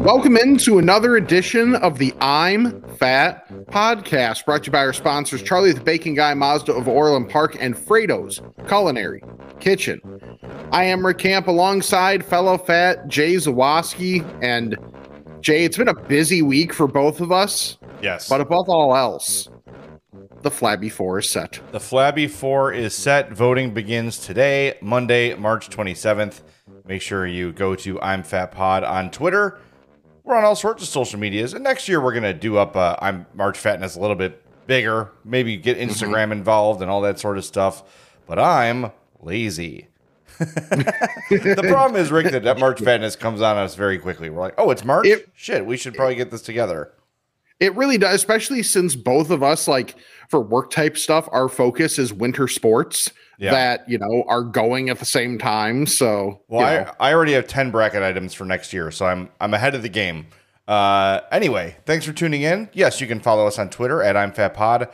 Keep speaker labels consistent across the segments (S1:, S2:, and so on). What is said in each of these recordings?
S1: Welcome into another edition of the I'm Fat podcast, brought to you by our sponsors Charlie the Bacon Guy, Mazda of Orland Park, and Frato's Culinary Kitchen. I am Rick Camp alongside fellow fat Jay Zawaski. And Jay, it's been a busy week for both of us,
S2: Yes.
S1: but above all else, the Flabby Four is set.
S2: the Flabby 4 is set. Voting begins today, Monday, March 27th. Make sure you go to I'm Fat Pod on Twitter. We're on all sorts of social medias. And next year, we're going to do up uh, I'm March Fatness a little bit bigger, maybe get Instagram involved and all that sort of stuff. But I'm lazy. the problem is, Rick, that, that March Fatness comes on us very quickly. We're like, oh, it's March?
S1: It-
S2: Shit, we should probably get this together.
S1: It really does, especially since both of us, like for work type stuff, our focus is winter sports
S2: Yeah.
S1: that, you know, are going at the same time. So,
S2: Well,
S1: you know.
S2: I, I already have 10 bracket items for next year, so I'm I'm ahead of the game. Uh, anyway, thanks for tuning in. Yes, you can follow us on Twitter at I'm Fat Pod.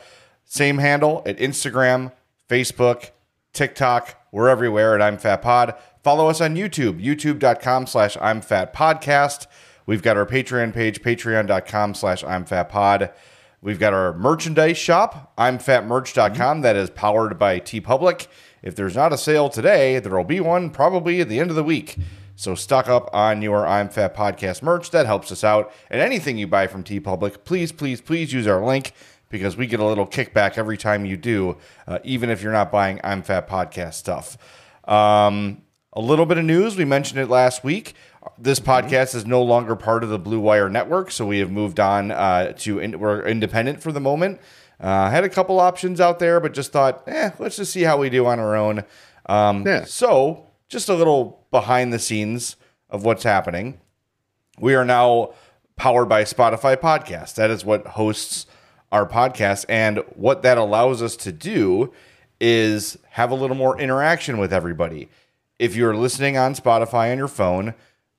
S2: Same handle at Instagram, Facebook, TikTok. We're everywhere at I'm Fat Pod. Follow us on YouTube, youtube.com slash I'm Fat Podcast. We've got our Patreon page, patreon.com slash I'm Fat Pod. We've got our merchandise shop, I'mFatMerch.com, that is powered by TeePublic. If there's not a sale today, there will be one probably at the end of the week. So stock up on your I'm Fat Podcast merch. That helps us out. And anything you buy from TeePublic, please, please, please use our link because we get a little kickback every time you do, uh, even if you're not buying I'm Fat Podcast stuff. Um, a little bit of news. We mentioned it last week. This podcast is no longer part of the Blue Wire network, so we have moved on uh, to in, we're independent for the moment. Uh, had a couple options out there, but just thought, eh, let's just see how we do on our own. Um,
S1: Yeah.
S2: So, just a little behind the scenes of what's happening. We are now powered by Spotify Podcast. That is what hosts our podcast. And what that allows us to do is have a little more interaction with everybody. If you're listening on Spotify on your phone,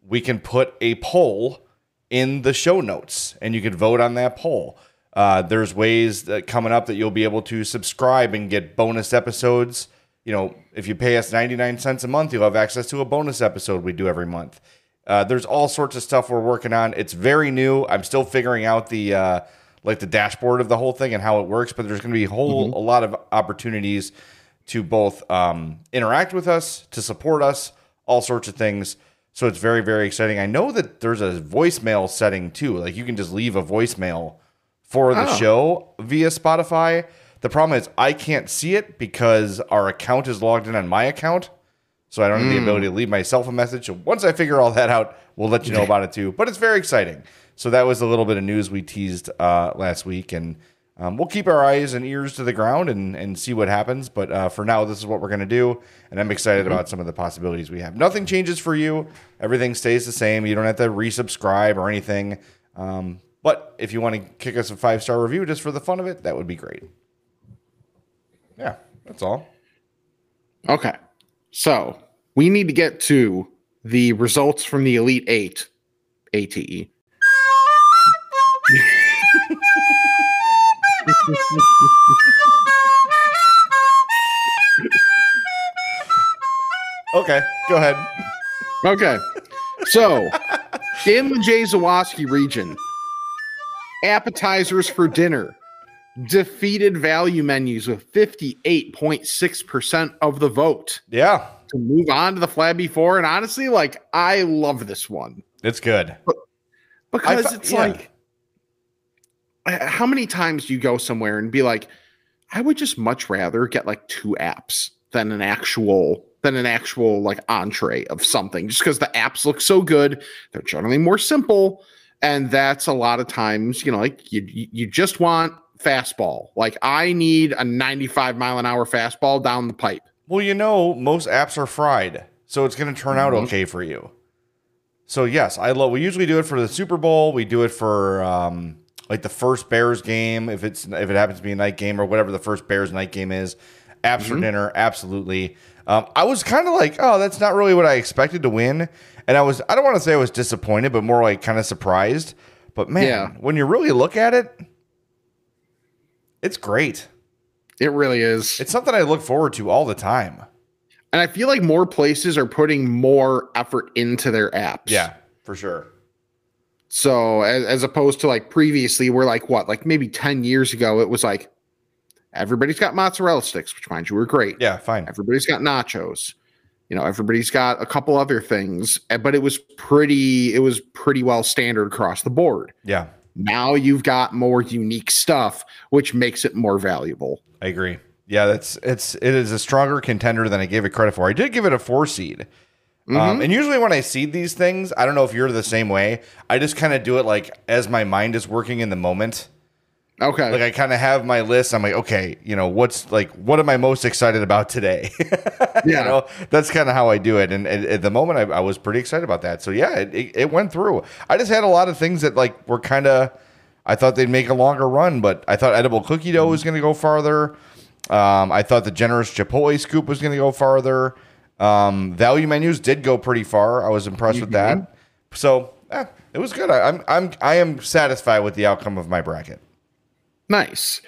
S2: we can put a poll in the show notes and you can vote on that poll. Uh, there's ways that coming up that you'll be able to subscribe and get bonus episodes. You know, if you pay us 99 cents a month, you'll have access to a bonus episode we do every month. Uh, there's all sorts of stuff we're working on. It's very new. I'm still figuring out the uh, like the dashboard of the whole thing and how it works. But there's going to be a whole a lot of opportunities to both um, interact with us, to support us, all sorts of things. So it's very very exciting. I know that there's a voicemail setting too. Like you can just leave a voicemail for the
S1: Oh.
S2: show via Spotify. The problem is I can't see it because our account is logged in on my account. So I don't have the ability to leave myself a message. So once I figure all that out, we'll let you know about it too. But it's very exciting. So that was a little bit of news we teased uh, last week, and um, we'll keep our eyes and ears to the ground and, and see what happens. But uh, for now, this is what we're going to do, and I'm excited about some of the possibilities we have. Nothing changes for you. Everything stays the same. You don't have to resubscribe or anything. Um, but if you want to kick us a five star review just for the fun of it, that would be great. Yeah, that's all.
S1: Okay. So we need to get to the results from the Elite Eight ATE.
S2: Okay, go ahead.
S1: Okay. So in the Jay Zawaski region, appetizers for dinner defeated value menus with 58.6% of the vote
S2: Yeah,
S1: to move on to the Flabby Four. And honestly, like, I love this one.
S2: it's good.
S1: because
S2: thought-
S1: it's
S2: yeah.
S1: like how many times do you go somewhere and be like i would just much rather get like two apps than an actual than an actual like entree of something just because the apps look so good they're generally more simple and that's a lot of times you know like you you just want fastball like i need a 95 mile an hour fastball down the pipe
S2: Well, you know, most apps are fried, so it's going to turn out okay for you. So yes, I love. We usually do it for the Super Bowl. We do it for um, like the first Bears game, if it's if it happens to be a night game or whatever the first Bears night game is. apps for dinner, absolutely. Um, I was kind of like, oh, that's not really what I expected to win, and I was I don't want to say I was disappointed, but more like kind of surprised. But man,
S1: Yeah.
S2: when you really look at it, it's great.
S1: It really is.
S2: It's something I look forward to all the time.
S1: and I feel like more places are putting more effort into their apps.
S2: Yeah, for sure.
S1: So as, as opposed to like previously, we're like what, like maybe 10 years ago, it was like everybody's got mozzarella sticks, which mind you were great.
S2: Yeah, fine.
S1: Everybody's got nachos. You know, everybody's got a couple other things, eh, but it was pretty, it was pretty well standard across the board.
S2: Yeah,
S1: Now you've got more unique stuff, which makes it more valuable.
S2: I agree. Yeah, that's it's it is a stronger contender than I gave it credit for. I did give it a four seed. Um, and usually when I seed these things, I don't know if you're the same way. I just kind of do it like as my mind is working in the moment.
S1: Okay.
S2: Like I kind of have my list. I'm like, okay, you know, what's like, what am I most excited about today?
S1: yeah.
S2: you know, that's kind of how I do it. And at, at the moment, I, I was pretty excited about that. So yeah, it, it, it went through. I just had a lot of things that like were kind of, I thought they'd make a longer run, but I thought edible cookie dough was going to go farther. Um, I thought the generous Chipotle scoop was going to go farther. Um, value menus did go pretty far. I was impressed with that. So eh, it was good. I, I'm I'm I am satisfied with the outcome of my bracket.
S1: Nice.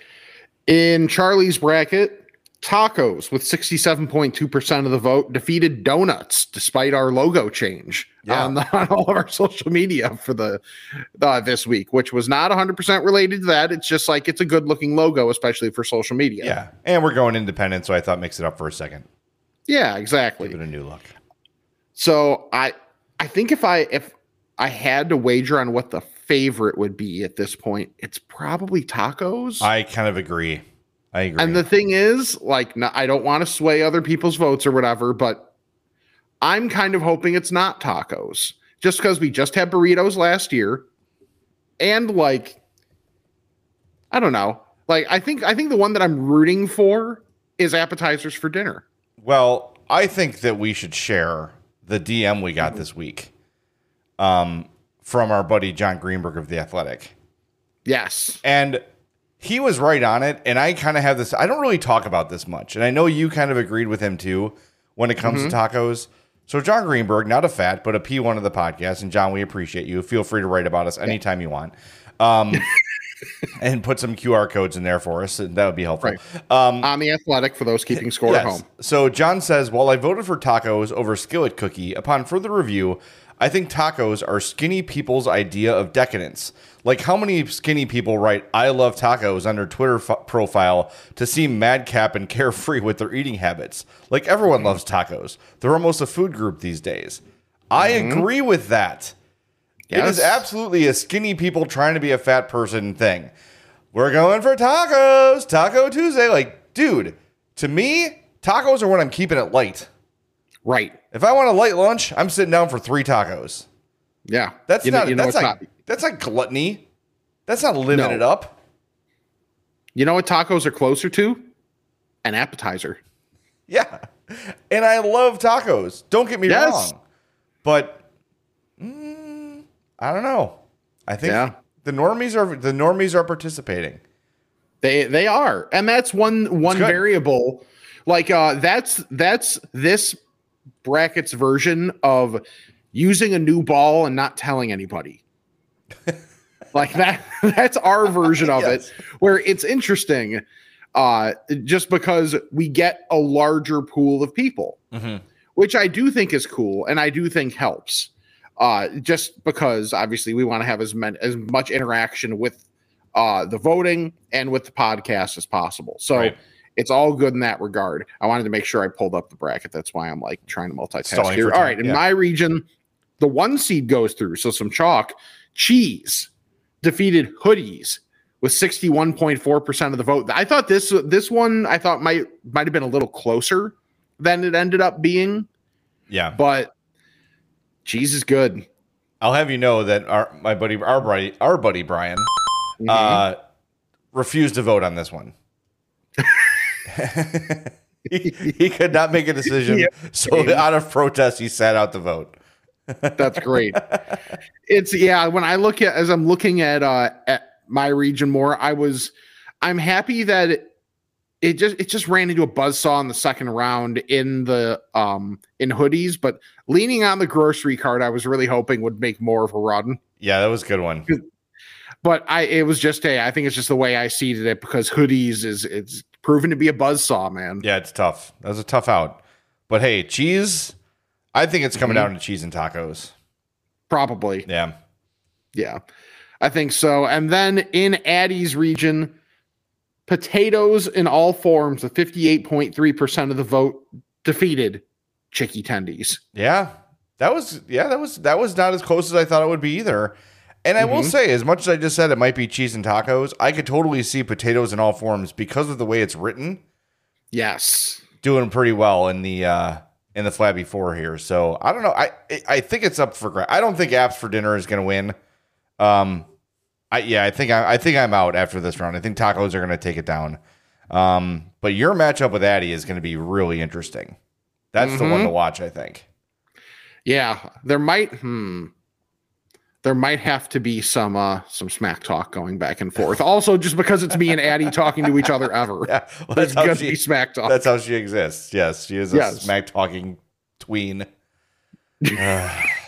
S1: In Charlie's bracket, tacos with 67.2% of the vote defeated donuts despite our logo change
S2: Yeah.
S1: on, the, on all of our social media for the uh, this week, which was not 100% related to that. It's just like it's a good looking logo, especially for social media.
S2: Yeah, and we're going independent, so I thought mix it up for a second,
S1: Yeah, exactly.
S2: give it a new look.
S1: So I I think if I if I had to wager on what the favorite would be at this point, it's probably tacos.
S2: I kind of agree. I agree.
S1: And the thing is, like, no, I don't want to sway other people's votes or whatever, but I'm kind of hoping it's not tacos just because we just had burritos last year. And like, I don't know. Like, I think, I think the one that I'm rooting for is appetizers for dinner.
S2: Well, I think that we should share the DM we got this week um, from our buddy Jon Greenberg of The Athletic.
S1: Yes.
S2: And he was right on it. And I kind of have this, I don't really talk about this much. And I know you kind of agreed with him too when it comes to tacos. So, Jon Greenberg, not a fat, but a P1 of the podcast. And, Jon, we appreciate you. Feel free to write about us anytime you want. Um, and put some QR codes in there for us. and That would be helpful.
S1: Right. Um, on the athletic for those keeping score at home.
S2: So Jon says, while I voted for tacos over skillet cookie, upon further review, I think tacos are skinny people's idea of decadence. Like how many skinny people write "I love tacos" on their Twitter f- profile to seem madcap and carefree with their eating habits? Like everyone mm-hmm. loves tacos. They're almost a food group these days. I mm-hmm. agree with that. It is absolutely a skinny people trying to be a fat person thing. We're going for tacos, Taco Tuesday. Like, dude, to me, tacos are when I'm keeping it light.
S1: Right.
S2: If I want a light lunch, I'm sitting down for three tacos.
S1: Yeah.
S2: That's
S1: you know,
S2: not
S1: you know
S2: that's
S1: it's
S2: not, that's not gluttony. That's not living
S1: No.
S2: it up.
S1: you know what tacos are closer to? An appetizer.
S2: Yeah. And I love tacos. Don't get me
S1: Yes.
S2: wrong. But I don't know. I think
S1: Yeah.
S2: the normies are the normies are participating.
S1: They they are, and that's one one variable. Like uh, that's that's this brackets version of using a new ball and not telling anybody. like that that's our version of
S2: Yes.
S1: it, where it's interesting, uh, just because we get a larger pool of people, which I do think is cool, and I do think helps. Uh, just because obviously we want to have as many, as much interaction with uh, the voting and with the podcast as possible. So
S2: Right.
S1: it's all good in that regard. I wanted to make sure I pulled up the bracket. That's why I'm like trying to multitask here. All right, in
S2: yeah.
S1: my region, the one seed goes through. So some chalk. Cheese defeated hoodies with 61.4% of the vote. I thought this this one I thought might might have been a little closer than it ended up being,
S2: Yeah.
S1: but cheese is good.
S2: I'll have you know that our my buddy our buddy our buddy Brian
S1: Mm-hmm.
S2: uh, refused to vote on this one. he, he could not make a decision, so out of protest, he sat out the vote.
S1: That's great. it's yeah. When I look at as I'm looking at uh at my region more, I was I'm happy that it just it just ran into a buzzsaw in the second round in the um in hoodies, but leaning on the grocery cart, I was really hoping would make more of a run.
S2: Yeah, that was a good one.
S1: But I it was just a I think it's just the way I seeded it because hoodies is it's proven to be a buzzsaw, man.
S2: Yeah, it's tough. That was a tough out. But hey, cheese. I think it's coming
S1: Mhm.
S2: down to cheese and tacos.
S1: Probably.
S2: Yeah.
S1: Yeah. I think so. And then in Addie's region, potatoes in all forms, the 58.3% of the vote defeated Chicky Tendies.
S2: Yeah. That was yeah, that was that was not as close as I thought it would be either. And I will
S1: Mhm.
S2: say, as much as I just said it might be cheese and tacos, I could totally see potatoes in all forms because of the way it's written,
S1: Yes.
S2: doing pretty well in the uh in the flabby four here. So I don't know. I I think it's up for grab. I don't think apps for dinner is gonna win. Um I yeah, I think I, I think I'm out after this round. I think tacos are gonna take it down. Um, but your matchup with Addy is gonna be really interesting. That's the one to watch, I think.
S1: Yeah. There might hmm. There might have to be some uh some smack talk going back and forth. Also, just because it's me and Addie talking to each other ever.
S2: Yeah, well, that's how
S1: gonna be smack talk.
S2: That's how she exists. Yes, she is a
S1: Yes.
S2: smack talking tween. Ugh.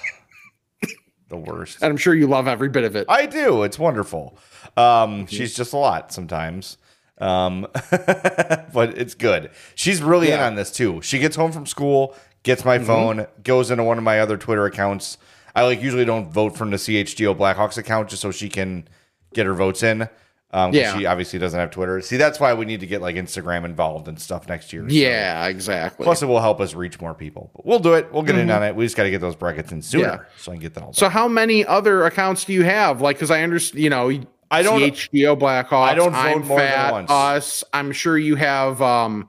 S2: the worst.
S1: and I'm sure you love every bit of it.
S2: I do. It's wonderful. Um, she's just a lot sometimes. Um, but it's good. She's really in on this too. She gets home from school, gets my
S1: Mm-hmm.
S2: phone, goes into one of my other Twitter accounts. I like usually don't vote from the CHGO Blackhawks account just so she can get her votes in. Um,
S1: Yeah.
S2: she obviously doesn't have Twitter. See, that's why we need to get like Instagram involved and stuff next year. So-
S1: yeah, exactly.
S2: Plus, it will help us reach more people. But we'll do it. We'll get in on it. We just got to get those brackets in sooner,
S1: Mm-hmm. Yeah.
S2: so I can get that all. Done.
S1: So how many other accounts do you have? Like, because I understand, you know,
S2: I don't-
S1: CHGO Blackhawks.
S2: I don't vote
S1: I'm
S2: more than once.
S1: Us. I'm sure you have. um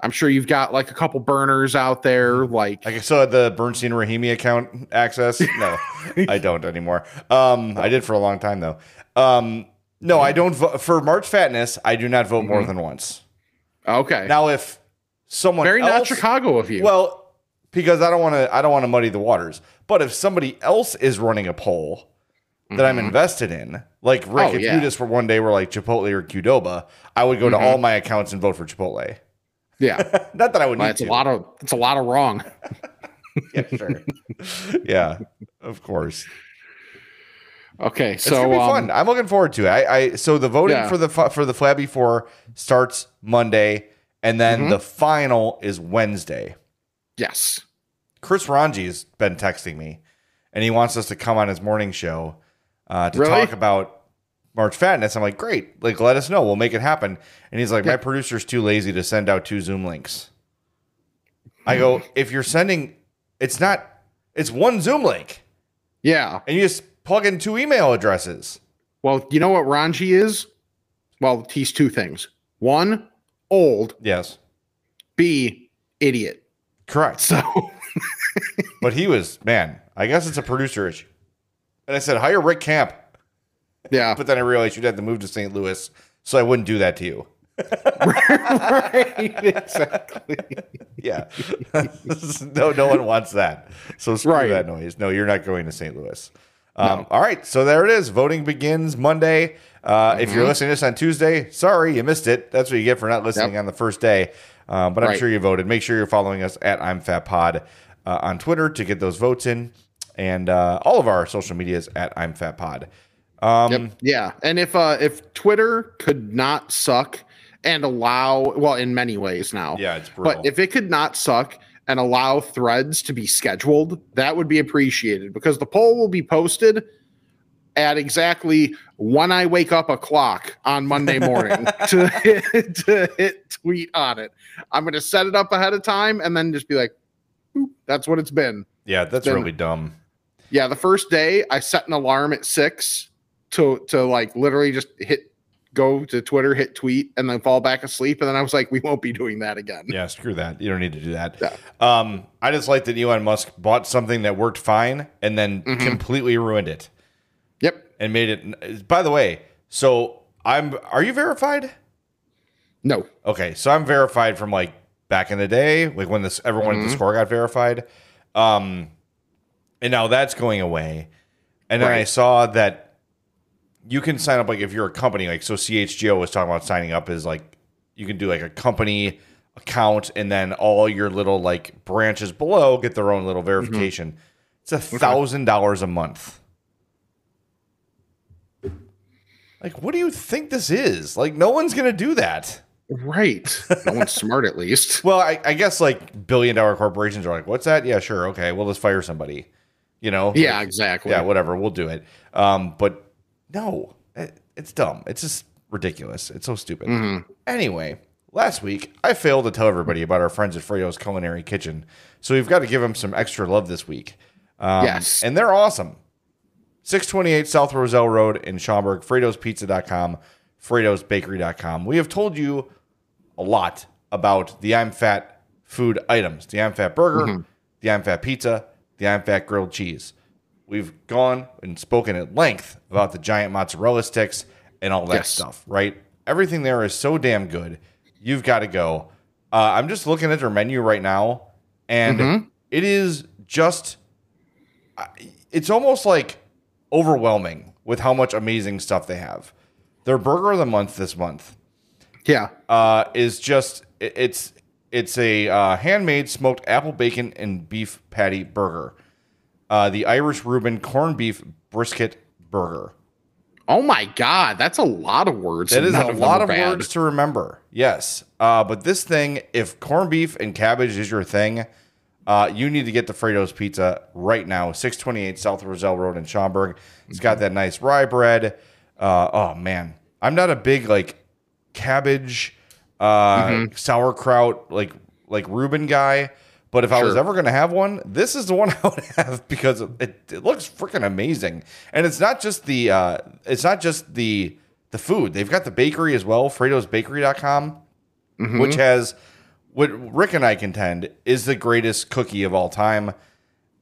S1: I'm sure you've got like a couple burners out there. Like,
S2: Like I still had the Bernstein Rahimi account access. No, I don't anymore. Um, I did for a long time though. Um, no, I don't vote for March Fatness. I do not vote more mm-hmm. than once.
S1: okay,
S2: Now, if someone
S1: very not Chicago of you.
S2: well, because I don't want to, I don't want to muddy the waters. But if somebody else is running a poll that I'm mm-hmm. invested in, like Rick,
S1: Oh,
S2: if
S1: yeah.
S2: you just for one day were like Chipotle or Qdoba, I would go to mm-hmm. all my accounts and vote for Chipotle.
S1: yeah,
S2: Not that I would need
S1: it's
S2: to.
S1: a lot of it's a lot of wrong.
S2: yeah, sure. yeah, of course.
S1: Okay,
S2: It's
S1: so
S2: gonna be
S1: um,
S2: fun. I'm looking forward to it. I, I so the voting
S1: Yeah.
S2: for the for the Flabby Four starts Monday, and then
S1: Mm-hmm.
S2: the final is Wednesday.
S1: yes,
S2: Chris Rongey's been texting me, and he wants us to come on his morning show uh, to
S1: Really?
S2: talk about March Fatness. I'm like, great, like let us know, we'll make it happen. And he's like, my
S1: Yeah.
S2: producer's too lazy to send out two Zoom links. I go, if you're sending, it's not, it's one Zoom link,
S1: yeah.
S2: and you just plug in two email addresses.
S1: Well, you know what Rongey is? Well, he's two things. One, old.
S2: Yes,
S1: B, idiot.
S2: correct.
S1: So
S2: But he was, man, I guess it's a producer issue. And I said, hire Rick Camp.
S1: yeah,
S2: But then I realized you'd have to move to St. Louis. So I wouldn't do that to you.
S1: right, exactly.
S2: Yeah. no, no one wants that. So screw
S1: Right.
S2: that noise. No, you're not going to St. Louis. Um, All right. So there it is. Voting begins Monday. Uh, If
S1: Mm-hmm.
S2: you're listening to this on Tuesday, sorry, you missed it. That's what you get for not listening
S1: Yep.
S2: on the first day. Um, but I'm
S1: Right.
S2: sure you voted. Make sure you're following us at I'm Fat Pod uh, on Twitter to get those votes in. And uh, all of our social medias at I'm Fat Pod. Um,
S1: Yep. Yeah. And if uh if Twitter could not suck and allow well in many ways now.
S2: Yeah, it's brutal.
S1: But if it could not suck and allow threads to be scheduled, that would be appreciated because the poll will be posted at exactly when I wake up o'clock on Monday morning to, hit, to hit tweet on it. I'm going to set it up ahead of time and then just be like, that's what it's been.
S2: yeah, that's
S1: then-
S2: really dumb.
S1: Yeah, the first day I set an alarm at six to to like literally just hit go to Twitter, hit tweet, and then fall back asleep. And then I was like, we won't be doing that again.
S2: Yeah, screw that. You don't need to do that.
S1: Yeah.
S2: Um, I just like that Elon Musk bought something that worked fine and then
S1: Mm-hmm.
S2: completely ruined it
S1: Yep.
S2: and made it. By the way, so I'm. Are you verified?
S1: No.
S2: Okay, so I'm verified from like back in the day, like when this everyone
S1: Mm-hmm.
S2: at the score got verified. Um, and now that's going away. And then I saw that you can sign up like if you're a company, like so CHGO was talking about signing up is like you can do like a company account, and then all your little like branches below get their own little verification. It's a thousand dollars a month. Like, what do you think this is? Like, no one's gonna do that.
S1: Right. No one's smart, at least.
S2: Well, I, I guess like billion dollar corporations are like, what's that? Yeah, sure, okay, we'll just fire somebody. You know?
S1: Yeah,
S2: Like,
S1: exactly.
S2: yeah, whatever, we'll do it. Um, but no, it, it's dumb. It's just ridiculous. It's so stupid.
S1: Mm-hmm.
S2: Anyway, last week I failed to tell everybody about our friends at Frato's Culinary Kitchen, so we've got to give them some extra love this week. Um,
S1: Yes.
S2: and they're awesome. 628 South Roselle Road in Schaumburg, Frato'sPizza.com, Frato'sBakery.com. We have told you a lot about the I'm Fat food items the I'm Fat burger, the I'm Fat pizza, the I'm Fat grilled cheese. We've gone and spoken at length about the giant mozzarella sticks and all that
S1: Yes.
S2: stuff, right? Everything there is so damn good. You've got to go. Uh, I'm just looking at their menu right now, and it is just, it's almost like overwhelming with how much amazing stuff they have. Their burger of the month this month
S1: Yeah.
S2: uh, is just it's it's a uh, handmade smoked apple bacon and beef patty burger. Uh, the Irish Reuben corned beef brisket burger.
S1: Oh my God. That's a lot of words.
S2: That is a
S1: them
S2: lot of
S1: bad.
S2: words to remember. Yes, uh, but this thing, if corned beef and cabbage is your thing, uh, you need to get the Frato's Pizza right now. Six twenty eight South Roselle Road in Schaumburg. It's got that nice rye bread. Uh, oh man, I'm not a big like cabbage, uh, sauerkraut, like like Reuben guy. But if I was ever going to have one, this is the one I would have because it, it looks freaking amazing. And it's not just the uh, it's not just the the food. They've got the bakery as well, Frato'sBakery.com, which has what Rick and I contend is the greatest cookie of all time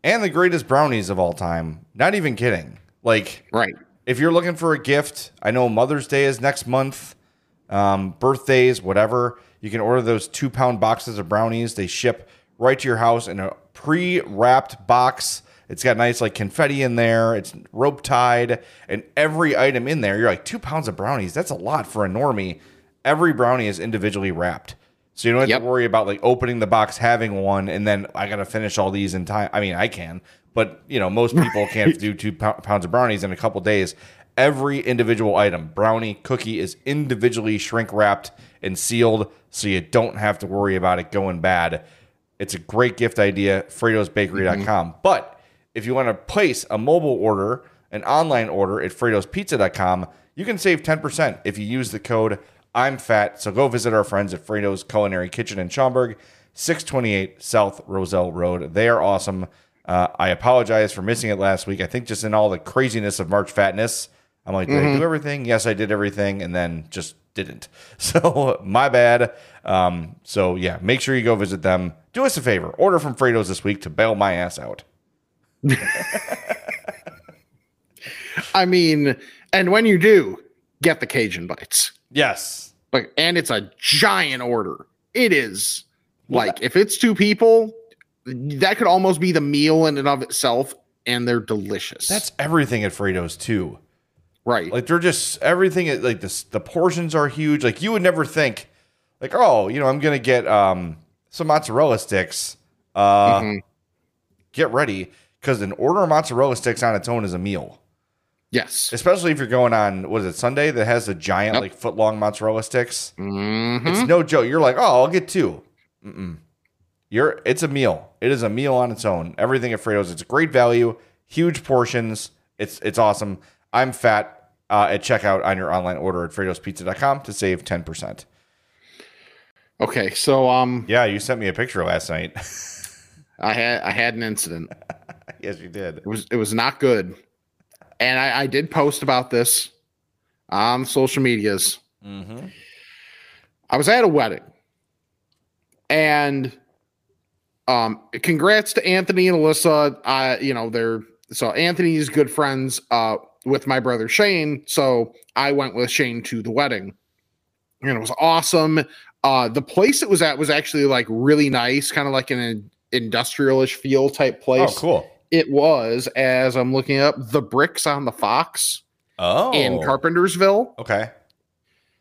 S2: and the greatest brownies of all time. Not even kidding. Like
S1: Right.
S2: if you're looking for a gift, I know Mother's Day is next month, um, birthdays, whatever. You can order those two pound boxes of brownies. They ship right to your house in a pre wrapped box. It's got nice like confetti in there. It's rope tied, and every item in there, you're like two pounds of brownies. That's a lot for a normie. Every brownie is individually wrapped, so you don't have
S1: Yep.
S2: to worry about like opening the box, having one, and then I gotta finish all these in time. I mean, I can, but you know, most people can't do two pou- pounds of brownies in a couple days. Every individual item, brownie, cookie, is individually shrink wrapped and sealed, so you don't have to worry about it going bad. It's a great gift idea, Frato'sBakery.com. But if you want to place a mobile order, an online order at Frato'sPizza.com, you can save 10% if you use the code I'm fat. So go visit our friends at Frato's Culinary Kitchen in Schaumburg, 628 South Roselle Road. They are awesome. Uh, I apologize for missing it last week. I think just in all the craziness of March Fatness, I'm like, did I do everything? Yes, I did everything, and then just didn't. So my bad. Um, so yeah, make sure you go visit them. Do us a favor, order from Frato's this week to bail my ass out.
S1: I mean, and when you do, get the Cajun bites.
S2: Yes.
S1: Like, and it's a giant order. It is like if it's two people, that could almost be the meal in and of itself, and they're delicious.
S2: That's everything at Frato's too.
S1: Right.
S2: Like they're just everything. Like the the portions are huge. Like you would never think, like oh, you know, I'm gonna get um some mozzarella sticks. Uh,
S1: Mhm.
S2: get ready because an order of mozzarella sticks on its own is a meal.
S1: yes.
S2: Especially if you're going on what is it Sunday that has the giant
S1: Yep.
S2: like foot long mozzarella sticks.
S1: Mhm.
S2: It's no joke. You're like, oh, I'll get two. Mm-mm. You're. It's a meal. It is a meal on its own. Everything at Frato's. It's great value. Huge portions. It's it's awesome. I'm fat uh, at checkout on your online order at Frato'sPizza.com to save ten percent.
S1: Okay, so um,
S2: Yeah, you sent me a picture last night.
S1: I had I had an incident.
S2: yes, you did.
S1: It was it was not good, and I, I did post about this on social medias.
S2: Mm-hmm.
S1: I was at a wedding, and um, congrats to Anthony and Alyssa. Uh, you know they're so Anthony's good friends uh with my brother Shane. So I went with Shane to the wedding, and it was awesome. Uh, the place it was at was actually like really nice, kind of like an industrialish feel type place.
S2: Oh, cool.
S1: It was, as I'm looking up, the bricks on the Fox
S2: Oh,
S1: in Carpentersville.
S2: okay.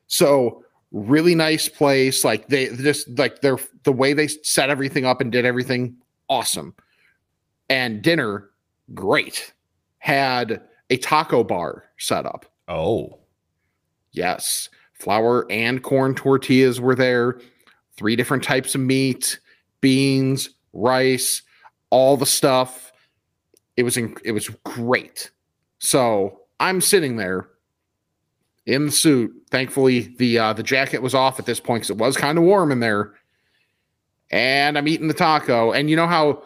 S1: So really nice place. Like they just like they're the way they set everything up and did everything awesome. And dinner, great. Had a taco bar setup.
S2: Oh,
S1: Yes. Flour and corn tortillas were there. Three different types of meat, beans, rice, all the stuff. It was in, it was great. So I'm sitting there in the suit. Thankfully, the uh, the jacket was off at this point because it was kind of warm in there. And I'm eating the taco. And you know how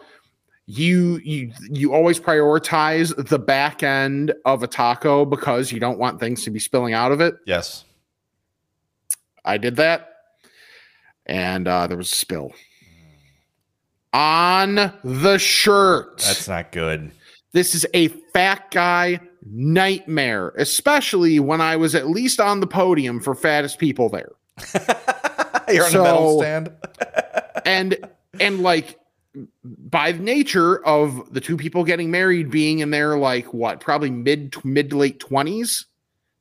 S1: you you you always prioritize the back end of a taco because you don't want things to be spilling out of it.
S2: yes.
S1: I did that, and uh, there was a spill on the shirt.
S2: That's not good.
S1: this is a fat guy nightmare, especially when I was at least on the podium for fattest people there.
S2: You're on the medal
S1: So-
S2: stand.
S1: and and like by nature of the two people getting married being in their like what probably mid mid to late 20s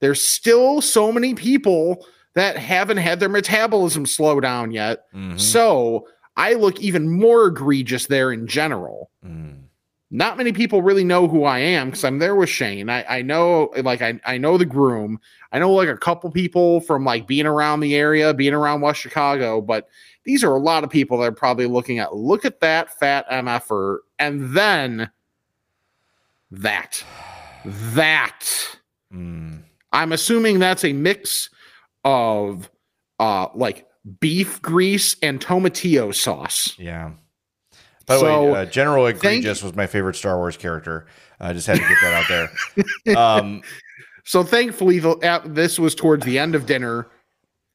S1: there's still so many people that haven't had their metabolism slow down yet
S2: Mhm.
S1: so i look even more egregious there in general
S2: Mm.
S1: Not many people really know who I am because I'm there with Shane. I, I know like I, I know the groom. I know like a couple people from like being around the area, being around West Chicago, but these are a lot of people that are probably looking at look at that fat MFer and then that. That.
S2: Mm.
S1: I'm assuming that's a mix of uh like beef grease and tomatillo sauce.
S2: Yeah. By the
S1: So,
S2: way, uh, General
S1: thank-
S2: Egregious was my favorite Star Wars character. I just had to get that out there. Um,
S1: So thankfully, the, at, this was towards the end of dinner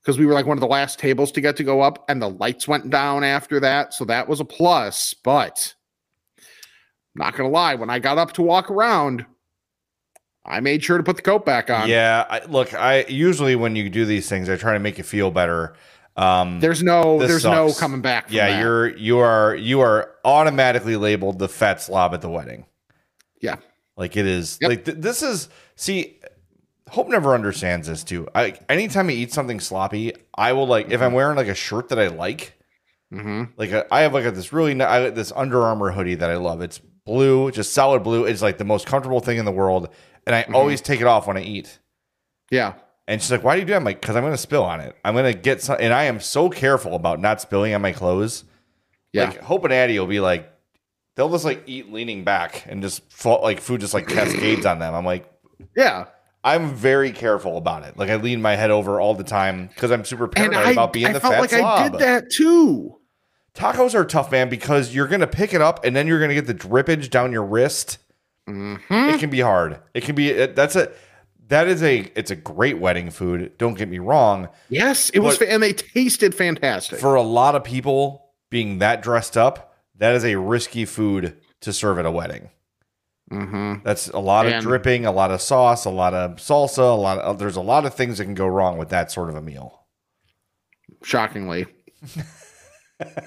S1: because we were like one of the last tables to get to go up, and the lights went down after that. So that was a plus. But not gonna lie, when I got up to walk around, I made sure to put the coat back on.
S2: yeah, I, look, I usually when you do these things, I try to make you feel better. Um,
S1: There's no, there's no coming back. From
S2: yeah,
S1: that.
S2: you're you are you are automatically labeled the fat slob at the wedding.
S1: Yeah.
S2: like it is.
S1: Yep.
S2: Like th- this is. See, Hope never understands this too. I anytime I eat something sloppy, I will like if I'm wearing like a shirt that I like.
S1: Mm-hmm.
S2: Like a, I have like a, this really I, this Under Armour hoodie that I love. It's blue, just solid blue. It's like the most comfortable thing in the world, and I always take it off when I eat.
S1: Yeah.
S2: And she's like, "Why do you do that?" I'm like, "Cause I'm gonna spill on it. I'm gonna get some." And I am so careful about not spilling on my clothes.
S1: Yeah.
S2: Like Hope and Addie will be like, they'll just like eat leaning back and just fall, like food just like cascades on them. I'm like,
S1: yeah.
S2: I'm very careful about it. Like I lean my head over all the time because I'm super paranoid
S1: I,
S2: about being
S1: I
S2: the
S1: felt
S2: fat
S1: like
S2: slob.
S1: I did that too.
S2: Tacos are tough, man, because you're gonna pick it up and then you're gonna get the drippage down your wrist.
S1: Mhm.
S2: It can be hard. It can be. It, that's a. That is a. It's a great wedding food. Don't get me wrong.
S1: Yes, it was, and they tasted fantastic.
S2: For a lot of people, being that dressed up, that is a risky food to serve at a wedding.
S1: hmm
S2: That's a lot of dripping, a lot of sauce, a lot of salsa, a lot of. There's a lot of things that can go wrong with that sort of a meal.
S1: Shockingly,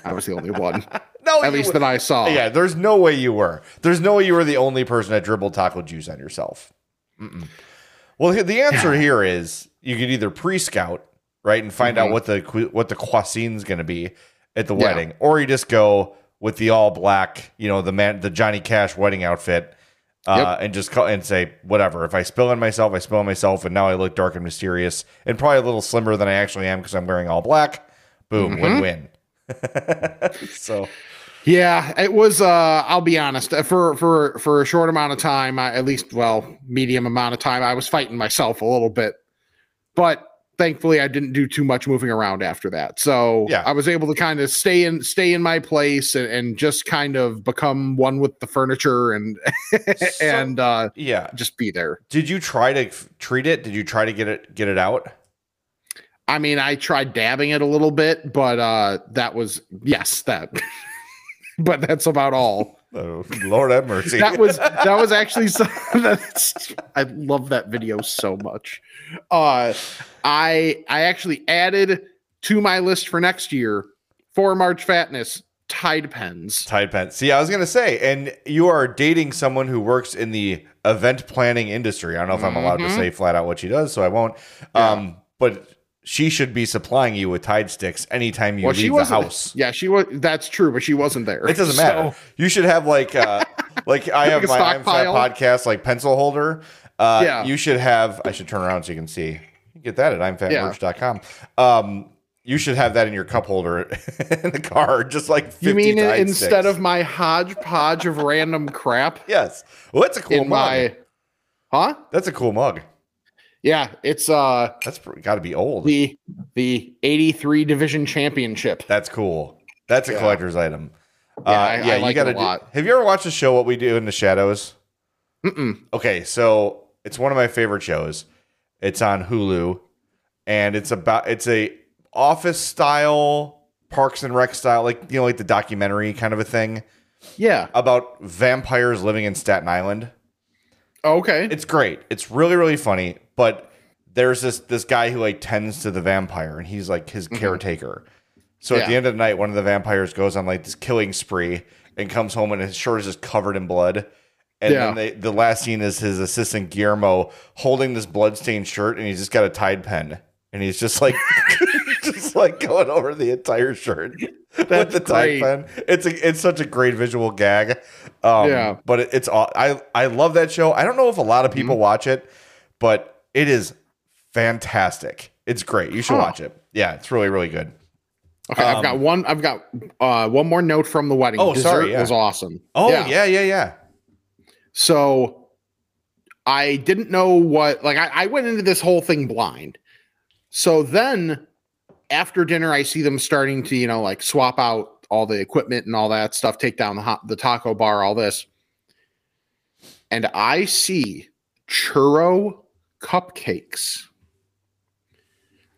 S1: I was the only one,
S2: No,
S1: at least
S2: were-
S1: that I saw.
S2: Yeah, there's no way you were. There's no way you were the only person that dribbled taco juice on yourself. Mm-mm. Well, the- answer here is you could either pre-scout right and find out
S1: Mhm.
S2: what the what the cuisine's going to be at the
S1: Yeah.
S2: wedding, or you just go with the all black, you know, the man, the Johnny Cash wedding outfit, uh, and just call, and say whatever. If I spill on myself, I spill on myself, and now I look dark and mysterious, and probably a little slimmer than I actually am because I'm wearing all black. Boom,
S1: Mhm.
S2: win win. so.
S1: Yeah, it was. Uh, I'll be honest. uh, For for for a short amount of time, I, at least, well, medium amount of time, I was fighting myself a little bit, but thankfully, I didn't do too much moving around after that. So
S2: Yeah.
S1: I was able to kind of stay in stay in my place and, and just kind of become one with the furniture and and uh,
S2: Yeah.
S1: just be there.
S2: Did you try to f- treat it? Did you try to get it get it out?
S1: I mean, I tried dabbing it a little bit, but uh, that was yes, that. but that's about all.
S2: Oh, Lord have mercy.
S1: that was that was actually so, that's I love that video so much. Uh I I actually added to my list for next year for March Fatness Tide pens.
S2: Tide Pens. See, I was gonna say, and you are dating someone who works in the event planning industry. I don't know if I'm allowed to
S1: Mhm.
S2: say flat out what she does, so I won't.
S1: Yeah.
S2: Um, but she should be supplying you with Tide sticks anytime you
S1: Well,
S2: leave the house.
S1: Yeah, she was. That's true, but she wasn't there.
S2: It doesn't matter.
S1: So,
S2: you should have like uh like I have
S1: a
S2: my I'm Fat podcast like pencil holder. Uh
S1: Yeah.
S2: you should have I should turn around so you can see. You can get that at imfatmerch.com. Um you should have that in your cup holder in the car, just like 50
S1: you mean instead
S2: sticks.
S1: of my hodgepodge of random crap
S2: Yes. Well, that's a cool
S1: in
S2: mug.
S1: my? Huh?
S2: That's a cool mug.
S1: Yeah, it's uh
S2: That's got to be old.
S1: the the '83 division championship.
S2: That's cool. That's a
S1: Yeah.
S2: collector's item.
S1: Yeah, I- I like it
S2: gotta
S1: a lot.
S2: Have you ever watched the show What We Do in the Shadows?
S1: Mm-mm.
S2: Okay, so it's one of my favorite shows. It's on Hulu, and it's about it's a office style, Parks and Rec style, like you know, like the documentary kind of a thing
S1: Yeah.
S2: about vampires living in Staten Island.
S1: Okay.
S2: It's great. It's really really funny. But there's this this guy who like tends to the vampire, and he's like his caretaker. So at the end of the night, one of the vampires goes on like this killing spree and comes home, and his shirt is just covered in blood. And
S1: Yeah.
S2: then they, the last scene is his assistant Guillermo holding this bloodstained shirt, and he's just got a Tide pen, and he's just like, just like going over the entire shirt with
S1: That's
S2: the Tide pen. It's a, it's such a great visual gag. Um,
S1: Yeah.
S2: but it, it's I I love that show. I don't know if a lot of
S1: Mm-hmm.
S2: people watch it, but it is fantastic. It's great. You should
S1: Huh.
S2: watch it. Yeah, it's really really good.
S1: Okay, I've got one. I've got uh, one more note from the wedding.
S2: Um, Oh,
S1: Dessert
S2: sorry, yeah.
S1: was awesome.
S2: Oh yeah, yeah, yeah.
S1: So I didn't know what. Like I, I went into this whole thing blind. So then after dinner, I see them starting to you know like swap out all the equipment and all that stuff, take down the hot, the taco bar, all this, and I see churro cupcakes.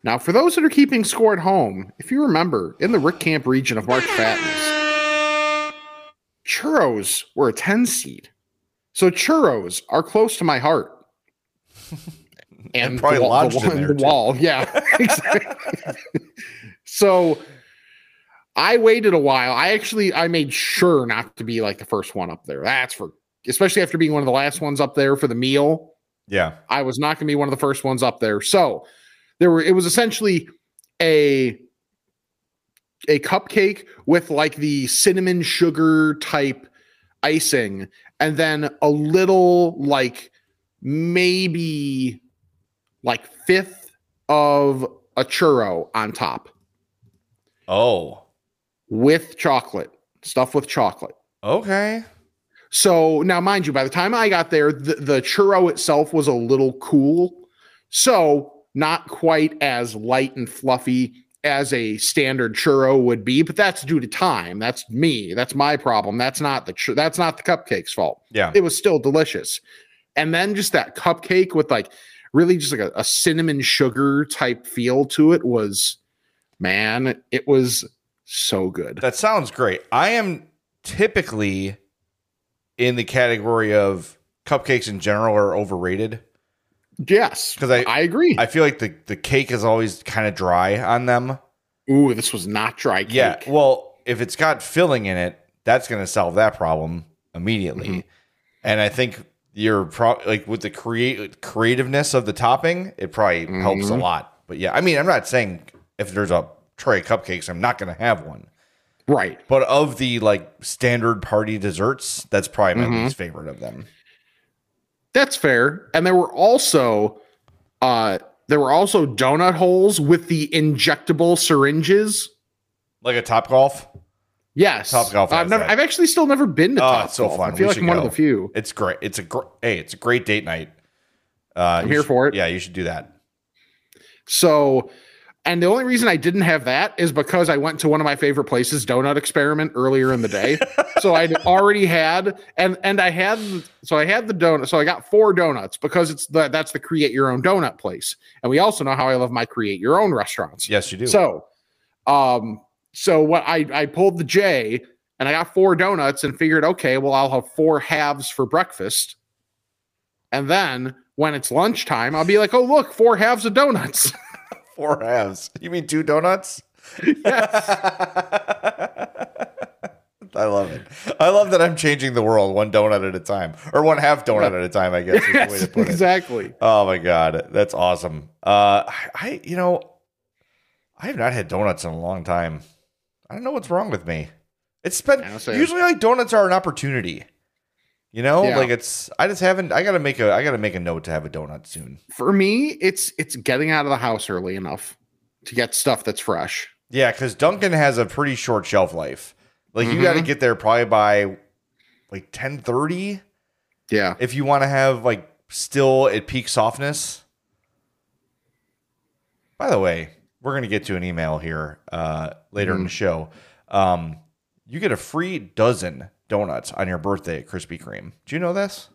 S1: Now, for those that are keeping score at home, if you remember, in the Rick Camp region of March Fatness, churros were a 10 seed. So churros are close to my heart. And,
S2: probably
S1: the, wall, the,
S2: there,
S1: the wall. Yeah. exactly. so I waited a while. I actually I made sure not to be like the first one up there. That's for especially after being one of the last ones up there for the meal.
S2: Yeah.
S1: I was not going to be one of the first ones up there. So there were it was essentially a a cupcake with like the cinnamon sugar type icing and then a little like maybe like fifth of a churro on top
S2: Oh.
S1: with chocolate stuff with chocolate
S2: Okay.
S1: So now, mind you, by the time I got there, the, the churro itself was a little cool. So not quite as light and fluffy as a standard churro would be, but that's due to time. That's me. That's my problem. That's not the chur- that's not the cupcake's fault.
S2: Yeah.
S1: It was still delicious. And then just that cupcake with like really just like a, a cinnamon sugar type feel to it was, man, it was so good.
S2: That sounds great. I am typically in the category of cupcakes in general are overrated.
S1: Yes,
S2: 'Cause I-
S1: I agree.
S2: I feel like the, the cake is always kind of dry on them.
S1: Ooh, this was not dry cake.
S2: Yeah. Well, if it's got filling in it, that's going to solve that problem immediately.
S1: Mm-hmm.
S2: And I think you're pro- like with the create creativeness of the topping, it probably helps a
S1: Mhm.
S2: lot. But yeah, I mean, I'm not saying if there's a tray of cupcakes, I'm not going to have one.
S1: Right.
S2: But of the like standard party desserts, that's probably my
S1: Mhm.
S2: least favorite of them.
S1: That's fair. And there were also uh there were also donut holes with the injectable syringes.
S2: Like a Top Golf,
S1: Yes.
S2: Topgolf
S1: I've never. I've actually still never been to
S2: Oh,
S1: Top
S2: it's so
S1: Golf.
S2: fun.
S1: I
S2: We
S1: feel like I'm one of the few.
S2: it's great. It's a great hey, it's a great date night. Uh,
S1: I'm here
S2: should-
S1: for it.
S2: Yeah, you should do that.
S1: So and the only reason I didn't have that is because I went to one of my favorite places, Donut Experiment, earlier in the day. so I'd already had and and I had so I had the donut. So I got four donuts because it's the that's the create your own donut place. And we also know how I love my create your own restaurants.
S2: Yes, you do.
S1: So, um, so what I I pulled the J and I got four donuts and figured, okay, well I'll have four halves for breakfast, and then when it's lunchtime, I'll be like, oh look, four halves of donuts.
S2: Four halves. You mean two donuts? Yes. I love it. I love that I'm changing the world one donut at a time, or one half donut at a time. I guess is the way to
S1: Yes,
S2: put it.
S1: exactly.
S2: Oh my god, that's awesome. Uh, I you know I have not had donuts in a long time. I don't know what's wrong with me. It's been usually like donuts are an opportunity. You know,
S1: Yeah.
S2: like it's I just haven't I gotta make a I gotta make a note to have a donut soon.
S1: For me, it's it's getting out of the house early enough to get stuff that's fresh.
S2: Yeah, because Dunkin' has a pretty short shelf life. Like you gotta
S1: Mhm.
S2: get there probably by like 10 30
S1: Yeah.
S2: if you want to have like still at peak softness. By the way, we're gonna get to an email here uh later in the show. Um you get a free dozen donuts on your birthday at Krispy Kreme. Do you know this?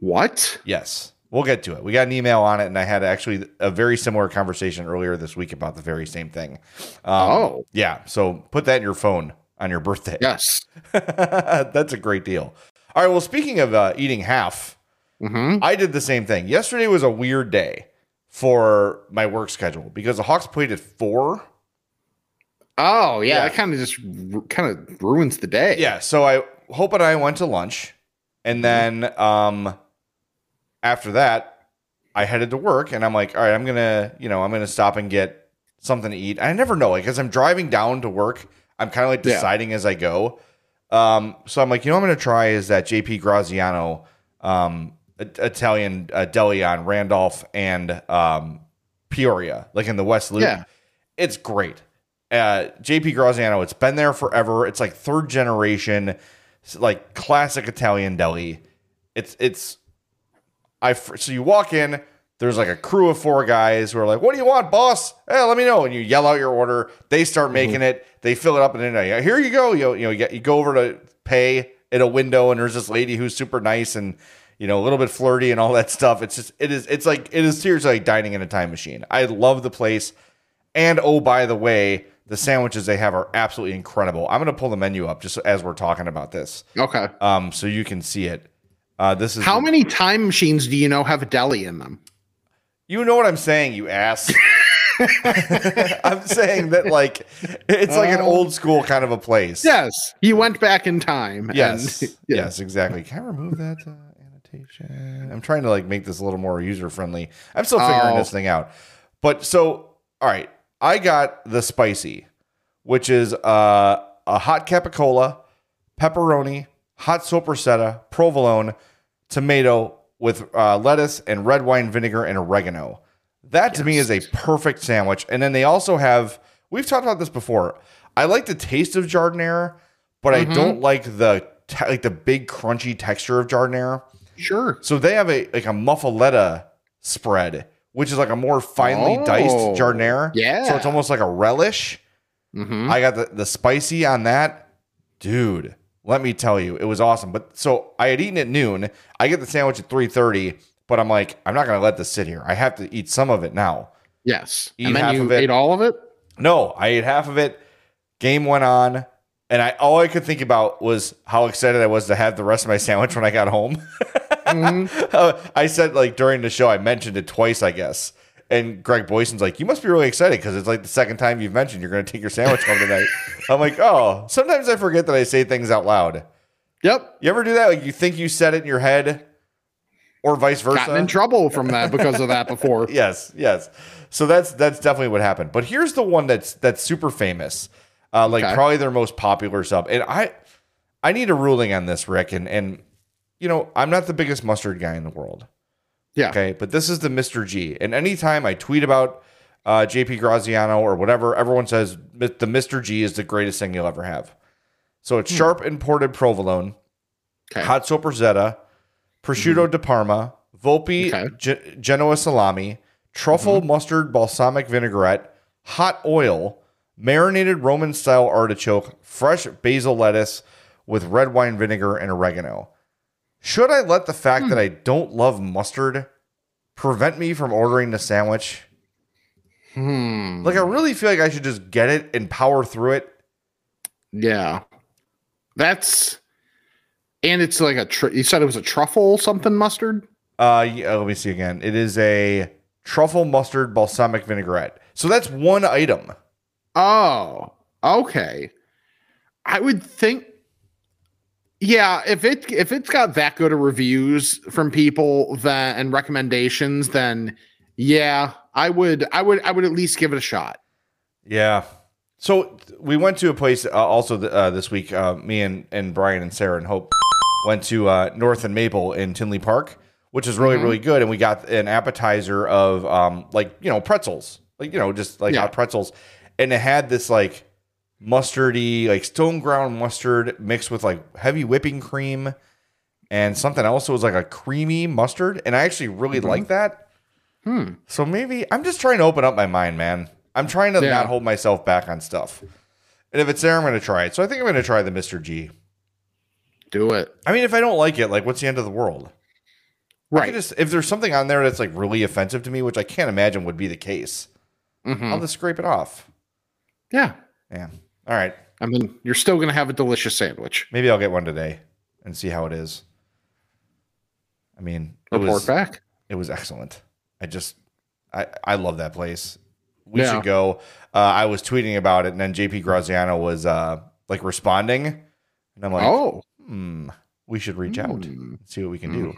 S1: What?
S2: Yes. We'll get to it. We got an email on it, and I had actually a very similar conversation earlier this week about the very same thing. Um,
S1: Oh.
S2: Yeah. So put that in your phone on your birthday.
S1: Yes.
S2: That's a great deal. All right. Well, speaking of uh, eating half,
S1: hmm
S2: I did the same thing. Yesterday was a weird day for my work schedule because the Hawks played at four.
S1: Oh yeah,
S2: Yeah.
S1: that kind of just kind of ruins the day.
S2: Yeah. So I Hope and I went to lunch, and then um, after that, I headed to work, and I'm like, all right, I'm gonna, you know, I'm gonna stop and get something to eat. I never know, like, as I'm driving down to work, I'm kind of like
S1: Yeah.
S2: deciding as I go. Um, so I'm like, you know, what I'm gonna try is that JP Graziano, um, Italian uh, deli on Randolph and um, Peoria, like in the West Loop.
S1: Yeah.
S2: It's great. Uh, JP Graziano, it's been there forever. It's like third generation, like classic Italian deli. It's it's I so you walk in, there's like a crew of four guys who are like, "What do you want, boss? Hey, let me know." And you yell out your order. They start making it. They fill it up, and then uh, here you go. You you know you, get, you go over to pay at a window, and there's this lady who's super nice and you know a little bit flirty and all that stuff. It's just it is it's like it is seriously like dining in a time machine. I love the place. And oh, by the way, the sandwiches they have are absolutely incredible. I'm gonna pull the menu up just as we're talking about this,
S1: Okay.
S2: um, so you can see it. Uh, this is
S1: How many time machines do you know have a deli in them?
S2: You know what I'm saying, you ass. I'm saying that like it's like an
S1: Oh.
S2: old school kind of a place.
S1: Yes, you went back in time. and-
S2: Yes.
S1: Yeah.
S2: Yes, exactly. Can I remove that uh, annotation? I'm trying to like make this a little more user friendly. I'm still figuring
S1: Oh.
S2: this thing out. But so, all right, I got the spicy, which is uh, a hot capicola, pepperoni, hot sopressata, provolone, tomato with uh, lettuce and red wine vinegar and oregano. That to me is a perfect sandwich. And then they also have, we've talked about this before. I like the taste of jardinere, but I don't like the te- like the big crunchy texture of jardinere.
S1: Sure.
S2: So they have a like a muffaletta spread, which is like a more finely diced
S1: Oh,
S2: jardinere.
S1: yeah.
S2: So it's almost like a relish.
S1: hmm
S2: I got the, the spicy on that. Dude, let me tell you, it was awesome. But so I had eaten at noon. I get the sandwich at 3:30, but I'm like, I'm not gonna let this sit here. I have to eat some of it now.
S1: Yes.
S2: Eat
S1: and then you ate all of it.
S2: No, I ate half of it. Game went on, and I all I could think about was how excited I was to have the rest of my sandwich when I got home.
S1: Mhm.
S2: Uh, I said like during the show, I mentioned it twice, I guess. And Greg Boyson's like, "You must be really excited because it's like the second time you've mentioned you're going to take your sandwich home tonight." I'm like, "Oh, sometimes I forget that I say things out loud."
S1: Yep.
S2: You ever do that? Like you think you said it in your head, or vice versa?
S1: Gotten in trouble from that because of that before.
S2: yes, yes. So that's that's definitely what happened. But here's the one that's that's super famous, uh, like
S1: Okay.
S2: probably their most popular sub. And I I need a ruling on this, Rick. And and you know I'm not the biggest mustard guy in the world.
S1: Yeah.
S2: Okay, but this is the Mr. G. And anytime I tweet about uh, JP Graziano or whatever, everyone says the Mr. G is the greatest thing you'll ever have. So it's hmm. sharp imported provolone,
S1: Okay.
S2: hot sopressata, prosciutto hmm. di Parma, Volpi
S1: Okay.
S2: Ge- Genoa salami, truffle hmm. mustard balsamic vinaigrette, hot oil, marinated Roman style artichoke, fresh basil lettuce with red wine vinegar and oregano. Should I let the fact that I don't love mustard prevent me from ordering the sandwich?
S1: Hmm.
S2: Like, I really feel like I should just get it and power through it.
S1: Yeah. That's and it's like a tr- you said it was a truffle something mustard.
S2: Uh, yeah, let me see again. It is a truffle mustard balsamic vinaigrette. So that's one item.
S1: Oh, okay. I would think yeah, if it if it's got that good of reviews from people that and recommendations, then Yeah, I would. I would. I would at least give it a shot.
S2: Yeah. So we went to a place uh, also th- uh, this week. Uh, me and, and Brian and Sarah and Hope went to uh, North and Maple in Tinley Park, which is really really good. And we got an appetizer of um, like you know pretzels, like you know just like
S1: Yeah.
S2: hot pretzels, and it had this like mustardy, like stone ground mustard mixed with like heavy whipping cream and something else. It was like a creamy mustard, and I actually really like that.
S1: Hmm.
S2: So maybe I'm just trying to open up my mind, man. I'm trying to
S1: Yeah.
S2: not hold myself back on stuff. And if it's there, I'm going to try it. So I think I'm going to try the Mr. G.
S1: Do it.
S2: I mean, if I don't like it, like, what's the end of the world?
S1: Right.
S2: just if there's something on there that's like really offensive to me, which I can't imagine would be the case,
S1: Mhm.
S2: I'll just scrape it off.
S1: Yeah.
S2: Yeah. All right.
S1: I mean, you're still gonna have a delicious sandwich.
S2: Maybe I'll get one today and see how it is. I mean,
S1: Report
S2: was
S1: back.
S2: it was excellent. I just I I love that place. We
S1: Yeah.
S2: should go. Uh, I was tweeting about it, and then JP Graziano was uh, like responding, and I'm like,
S1: oh.
S2: hmm, we should reach out
S1: Hmm.
S2: and see what we can do.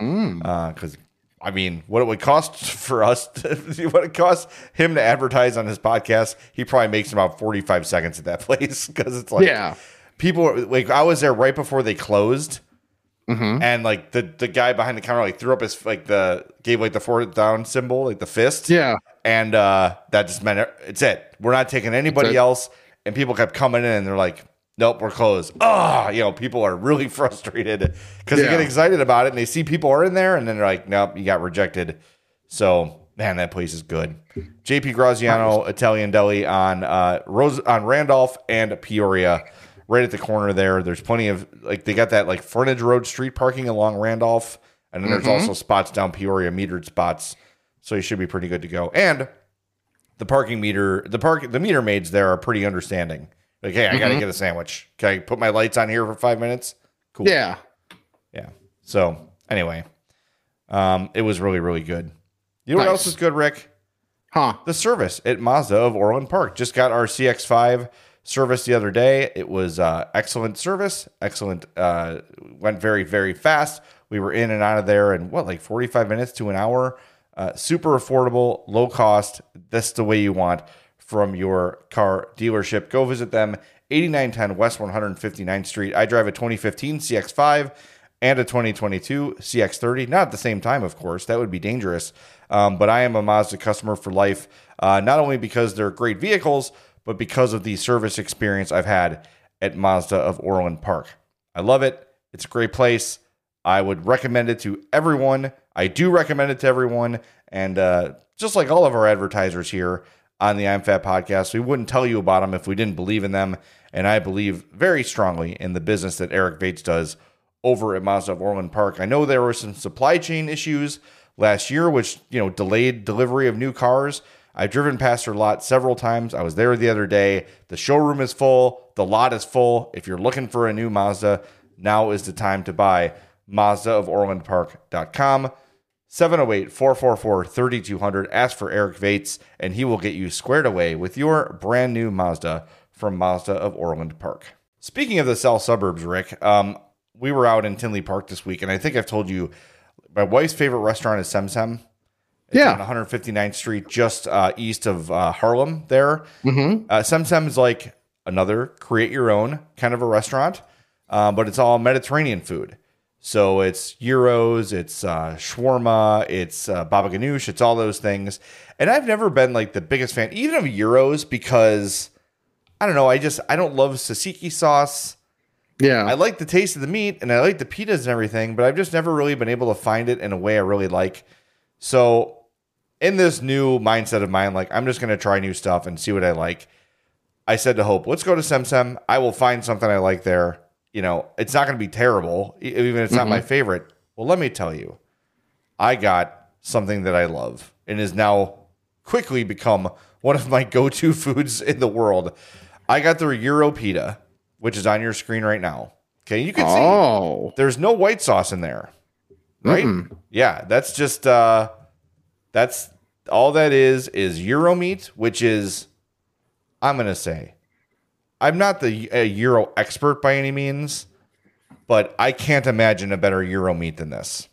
S2: Because I mean, what it would cost for us, to, what it costs him to advertise on his podcast, he probably makes about 45 seconds at that place because it's like
S1: yeah.
S2: people like I was there right before they closed,
S1: Mhm.
S2: and like the the guy behind the counter like threw up his like the gave like the fourth down symbol like the fist,
S1: Yeah.
S2: and uh that just meant it- it's it. We're not taking anybody else, and people kept coming in and they're like. Nope, we're closed. Oh, you know, people are really frustrated because they get excited about it and they see people are in there and then they're like, nope, you got rejected. So, man, that place is good. JP Graziano Italian Deli on uh, Rose on Randolph and Peoria, right at the corner there. There's plenty of like they got that like frontage road street parking along Randolph, and then there's also spots down Peoria, metered spots. So you should be pretty good to go. And the parking meter, the park, the meter maids there are pretty understanding. Like, hey, I gotta get a sandwich. Can I put my lights on here for five minutes? Cool.
S1: Yeah.
S2: Yeah. So anyway, um, it was really, really good. You know what else is good, Rick?
S1: Huh.
S2: The service at Mazda of Orland Park. Just got our CX5 service the other day. It was uh, excellent service. Excellent. Uh, went very, very fast. We were in and out of there in what, like 45 minutes to an hour. Uh, super affordable, low cost. That's the way you want from your car dealership. Go visit them. 8910 West 159th Street. I drive a 2015 CX5 and a 2022 CX30. Not at the same time, of course. That would be dangerous. Um, but I am a Mazda customer for life, uh, not only because they're great vehicles, but because of the service experience I've had at Mazda of Orland Park. I love it. It's a great place. I would recommend it to everyone. I do recommend it to everyone. And uh, just like all of our advertisers here on the I'm Fat podcast, we wouldn't tell you about them if we didn't believe in them. And I believe very strongly in the business that Eric Vates does over at Mazda of Orland Park. I know there were some supply chain issues last year, which you know delayed delivery of new cars. I've driven past their lot several times. I was there the other day. The showroom is full. The lot is full. If you're looking for a new Mazda, now is the time to buy Mazda of OrlandPark.com. 708 444 3200. Ask for Eric Vates, and he will get you squared away with your brand new Mazda from Mazda of Orland Park. Speaking of the South suburbs, Rick, um, we were out in Tinley Park this week, and I think I've told you my wife's favorite restaurant is Sem Sem. It's
S1: Yeah.
S2: on 159th Street, just uh, east of uh, Harlem. There,
S1: Mm-hmm.
S2: uh, Sem Sem is like another create your own kind of a restaurant, uh, but it's all Mediterranean food. So it's gyros, it's uh, shawarma, it's uh, baba ganoush, it's all those things. And I've never been like the biggest fan, even of gyros, because I don't know. I just I don't love tzatziki sauce.
S1: Yeah.
S2: I like the taste of the meat and I like the pitas and everything, but I've just never really been able to find it in a way I really like. So, in this new mindset of mine, like I'm just going to try new stuff and see what I like. I said to Hope, let's go to Sem Sem. I will find something I like there. You know, it's not going to be terrible, even if it's not my favorite. Well, let me tell you, I got something that I love and is now quickly become one of my go to foods in the world. I got their gyro pita, which is on your screen right now. Okay, you can see
S1: oh.
S2: there's no white sauce in there. Right? Yeah, that's just uh that's all that is is gyro meat, which is I'm going to say I'm not the a gyro expert by any means, but I can't imagine a better gyro meat than this.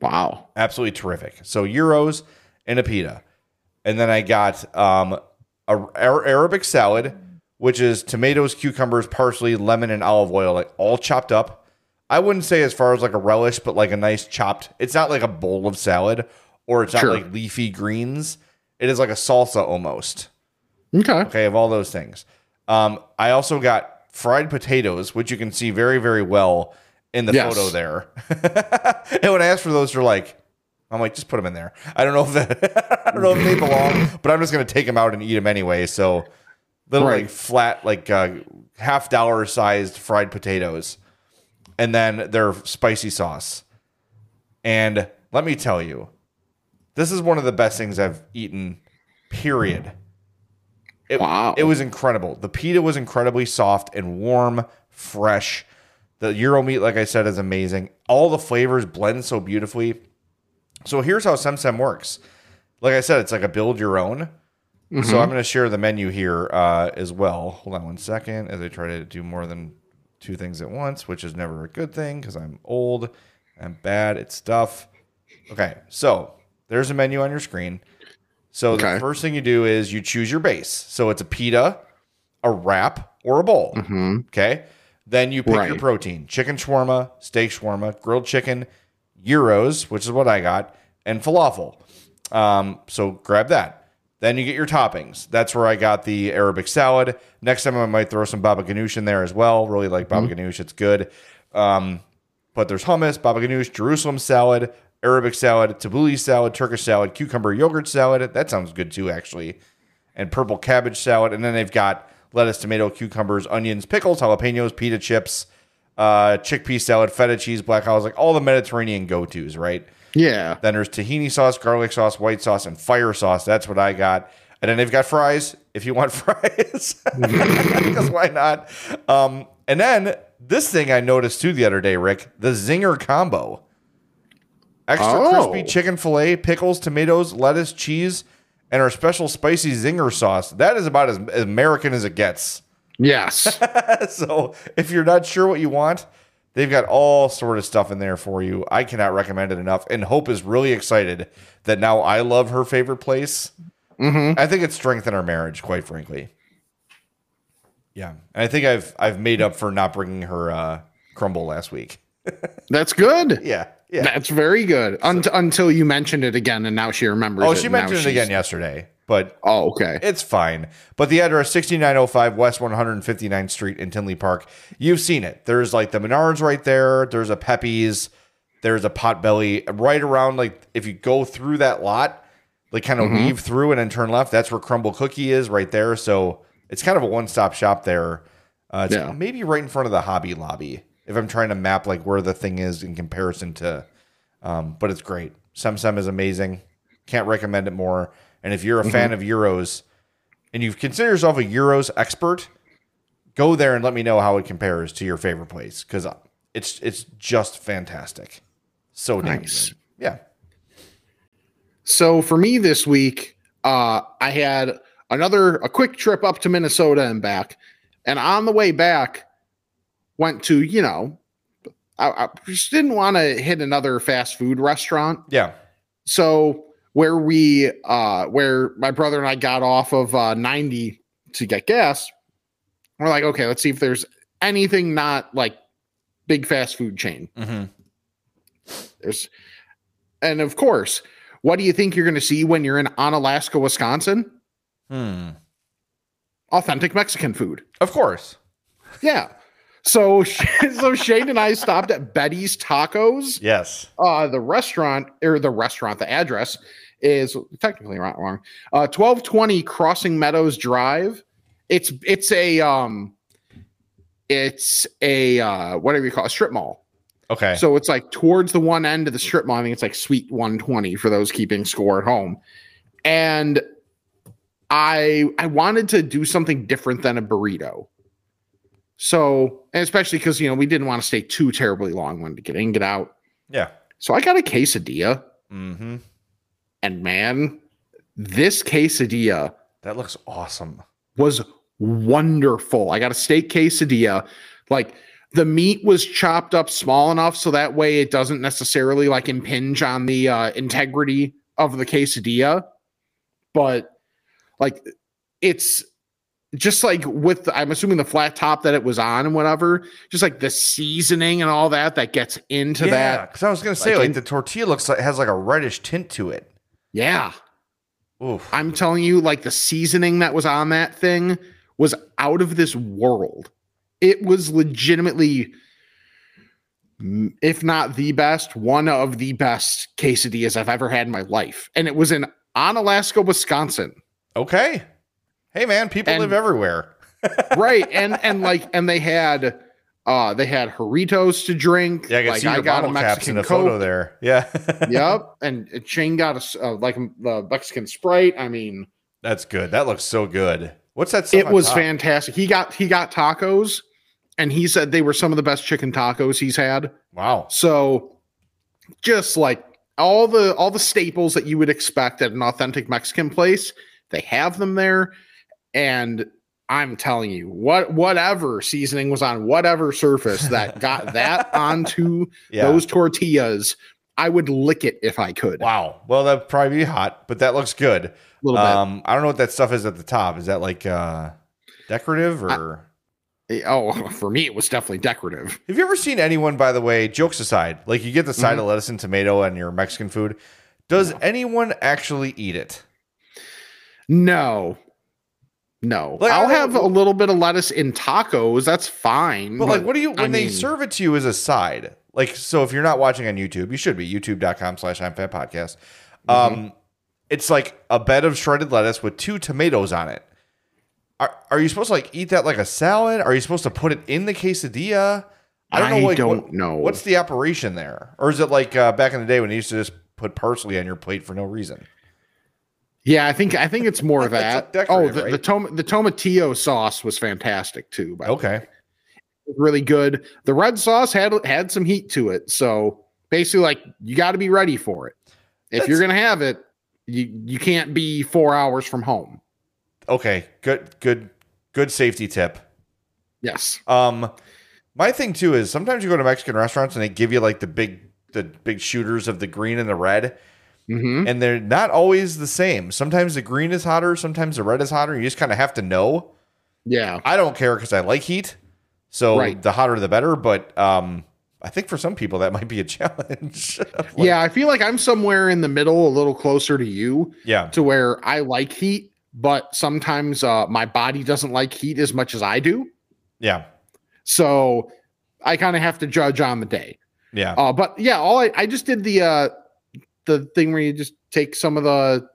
S1: Wow.
S2: Absolutely terrific. So gyros and a pita. And then I got um, a Ar- Arabic salad, which is tomatoes, cucumbers, parsley, lemon, and olive oil, like all chopped up. I wouldn't say as far as like a relish, but like a nice chopped. It's not like a bowl of salad or it's not
S1: Sure.
S2: like leafy greens. It is like a salsa almost.
S1: Okay.
S2: Okay, of all those things. Um, I also got fried potatoes, which you can see very, very well in the
S1: Yes.
S2: photo there. and when I asked for those, they're like, I'm like, just put them in there. I don't know if that, I don't know if they belong, but I'm just gonna take them out and eat them anyway. So little
S1: Right.
S2: like flat, like uh, half dollar sized fried potatoes, and then their spicy sauce. And let me tell you, this is one of the best things I've eaten. Period. It,
S1: Wow.
S2: It was incredible. The pita was incredibly soft and warm, fresh. The gyro meat, like I said, is amazing. All the flavors blend so beautifully. So here's how Semsem works. Like I said, it's like a build your own. So I'm going to share the menu here uh, as well. Hold on one second as I try to do more than two things at once, which is never a good thing because I'm old, I'm bad at stuff. Okay, so there's a menu on your screen. So the first thing you do is you choose your base. So it's a pita, a wrap, or a bowl. Okay. Then you pick your protein chicken shawarma, steak shawarma, grilled chicken, gyros, which is what I got, and falafel. Um, so grab that. Then you get your toppings. That's where I got the Arabic salad. Next time I might throw some baba ganoush in there as well. Really like baba ganoush. It's good. Um, but there's hummus, baba ganoush, Jerusalem salad, Arabic salad, tabbouleh salad, Turkish salad, cucumber yogurt salad. That sounds good too, actually. And purple cabbage salad. And then they've got lettuce, tomato, cucumbers, onions, pickles, jalapenos, pita chips, uh, chickpea salad, feta cheese, black olives, like all the Mediterranean go tos, right?
S1: Yeah.
S2: Then there's tahini sauce, garlic sauce, white sauce, and fire sauce. That's what I got. And then they've got fries if you want fries. Because why not? Um, and then this thing I noticed too the other day, Rick, the Zinger combo. Extra
S1: Oh.
S2: crispy chicken filet, pickles, tomatoes, lettuce, cheese, and our special spicy Zinger sauce. That is about as, American as it gets.
S1: Yes.
S2: so if you're not sure what you want, they've got all sort of stuff in there for you. I cannot recommend it enough. And Hope is really excited that now I love her favorite place. I think it's strengthened our marriage, quite frankly. Yeah, and I think I've I've made up for not bringing her uh, crumble last week.
S1: That's good.
S2: Yeah, yeah.
S1: That's very good. Unt- until you mentioned it again, and now she remembers.
S2: oh, she mentioned it again yesterday, but
S1: Oh, okay.
S2: It's fine. But the address 6905 West 159th Street in Tinley Park. You've seen it. There's like the Menards right there. There's a Pepe's. There's a Potbelly right around like if you go through that lot, like kind of weave through and then turn left, that's where Crumble Cookie is right there. So it's kind of a one-stop shop there. Uh, it's
S1: Yeah.
S2: maybe right in front of the Hobby Lobby if I'm trying to map like where the thing is in comparison to um, but it's great. Sem Sem is amazing. Can't recommend it more. And if you're a fan of gyros and you consider yourself a gyros expert, go there and let me know how it compares to your favorite place because it's it's just fantastic. So
S1: Nice.
S2: good. Yeah.
S1: So for me this week, uh, I had another a quick trip up to Minnesota and back, and on the way back, went to you know, I, I just didn't want to hit another fast food restaurant.
S2: Yeah.
S1: So where we uh where my brother and I got off of uh 90 to get gas, we're like, okay, let's see if there's anything not like big fast food chain.
S2: Mhm.
S1: There's and of course, what do you think you're gonna see when you're in Onalaska, Wisconsin?
S2: Hmm.
S1: Authentic Mexican food.
S2: Of course.
S1: Yeah. So so Shane and I stopped at Betty's Tacos.
S2: Yes.
S1: uh the restaurant or the restaurant the address is technically not wrong. Uh 1220 crossing meadows drive. It's it's a um it's a uh whatever you call it, a strip mall.
S2: Okay.
S1: so it's like towards the one end of the strip mall. I think it's like suite 120 for those keeping score at home. And i i wanted to do something different than a burrito so and especially because you know we didn't want to stay too terribly long wanted to get in get out
S2: yeah.
S1: so I got a quesadilla,
S2: Mm-hmm.
S1: and man, this quesadilla
S2: That looks awesome.
S1: was wonderful. I got a steak quesadilla. Like the meat was chopped up small enough so that way it doesn't necessarily like impinge on the uh, integrity of the quesadilla, but like it's just like with I'm assuming the flat top that it was on and whatever, just like the seasoning and all that that gets into
S2: yeah,
S1: that.
S2: because I was gonna say
S1: like
S2: like,
S1: in-
S2: the tortilla looks like has like a reddish tint to it.
S1: Yeah.
S2: Oof.
S1: I'm telling you, like the seasoning that was on that thing was out of this world. It was legitimately, mm, if not the best, one of the best quesadillas I've ever had in my life. And it was in Onalaska, Wisconsin.
S2: Okay. Hey man, people
S1: And-
S2: live everywhere.
S1: right. And and like and they had uh they had Jarritos to drink.
S2: Yeah, I can
S1: like
S2: see your bottle caps in the photo there. Yeah.
S1: yep. And Shane got a uh, like the Mexican Sprite. I mean,
S2: That's good. That looks so good. What's that?
S1: it was
S2: top?
S1: fantastic. He got he got tacos, and he said they were some of the best chicken tacos he's had.
S2: Wow.
S1: So, just like all the all the staples that you would expect at an authentic Mexican place, they have them there. And I'm telling you, what whatever seasoning was on whatever surface that got that onto
S2: Yeah.
S1: those tortillas, I would lick it if I could.
S2: Wow. Well, that'd probably be hot, but that looks good.
S1: A little bit.
S2: Um, I don't know what that stuff is at the top. Is that like uh decorative or
S1: Oh, for me, it was definitely decorative.
S2: have you ever seen anyone, by the way, jokes aside, like you get the
S1: Mm-hmm.
S2: side of lettuce and tomato and your Mexican food. Does anyone actually eat it?
S1: No. No.
S2: Like,
S1: I'll have a little bit of lettuce in tacos. That's fine.
S2: But, like, what do you when
S1: I
S2: they
S1: mean-
S2: serve it to you as a side? Like, so if you're not watching on YouTube, you should be youtube.com slash I'm fat podcast.
S1: Mm-hmm.
S2: Um, it's like a bed of shredded lettuce with two tomatoes on it. Are, are you supposed to like eat that like a salad? Are you supposed to put it in the quesadilla? I don't know.
S1: I
S2: Like,
S1: don't
S2: what-
S1: know.
S2: What's the operation there? Or is it like uh, back in the day when you used to just put parsley on your plate for no reason?
S1: Yeah, I think I think it's more of that. oh, the, the
S2: right?
S1: the tomatillo sauce was fantastic too. by the way.
S2: Okay.
S1: Really good. The red sauce had had some heat to it, so basically, like you got to be ready for it. If you're gonna have it, you you can't be four hours from home.
S2: Okay. Good, good, good safety tip.
S1: Yes.
S2: Um, my thing too is sometimes you go to Mexican restaurants and they give you like the big the big shooters of the green and the red,
S1: hmm
S2: and they're not always the same. Sometimes the green is hotter, sometimes the red is hotter. You just kind of have to know.
S1: Yeah.
S2: I don't care because I like heat, so
S1: Right.
S2: the hotter the better. But um, I think for some people that might be a challenge. Like,
S1: yeah, I feel like I'm somewhere in the middle, a little closer to you.
S2: yeah,
S1: to where I like heat, but sometimes uh, my body doesn't like heat as much as I do.
S2: yeah,
S1: So I kind of have to judge on the day.
S2: yeah.
S1: Uh, but yeah, all I, I just did the uh, the thing where you just take some of the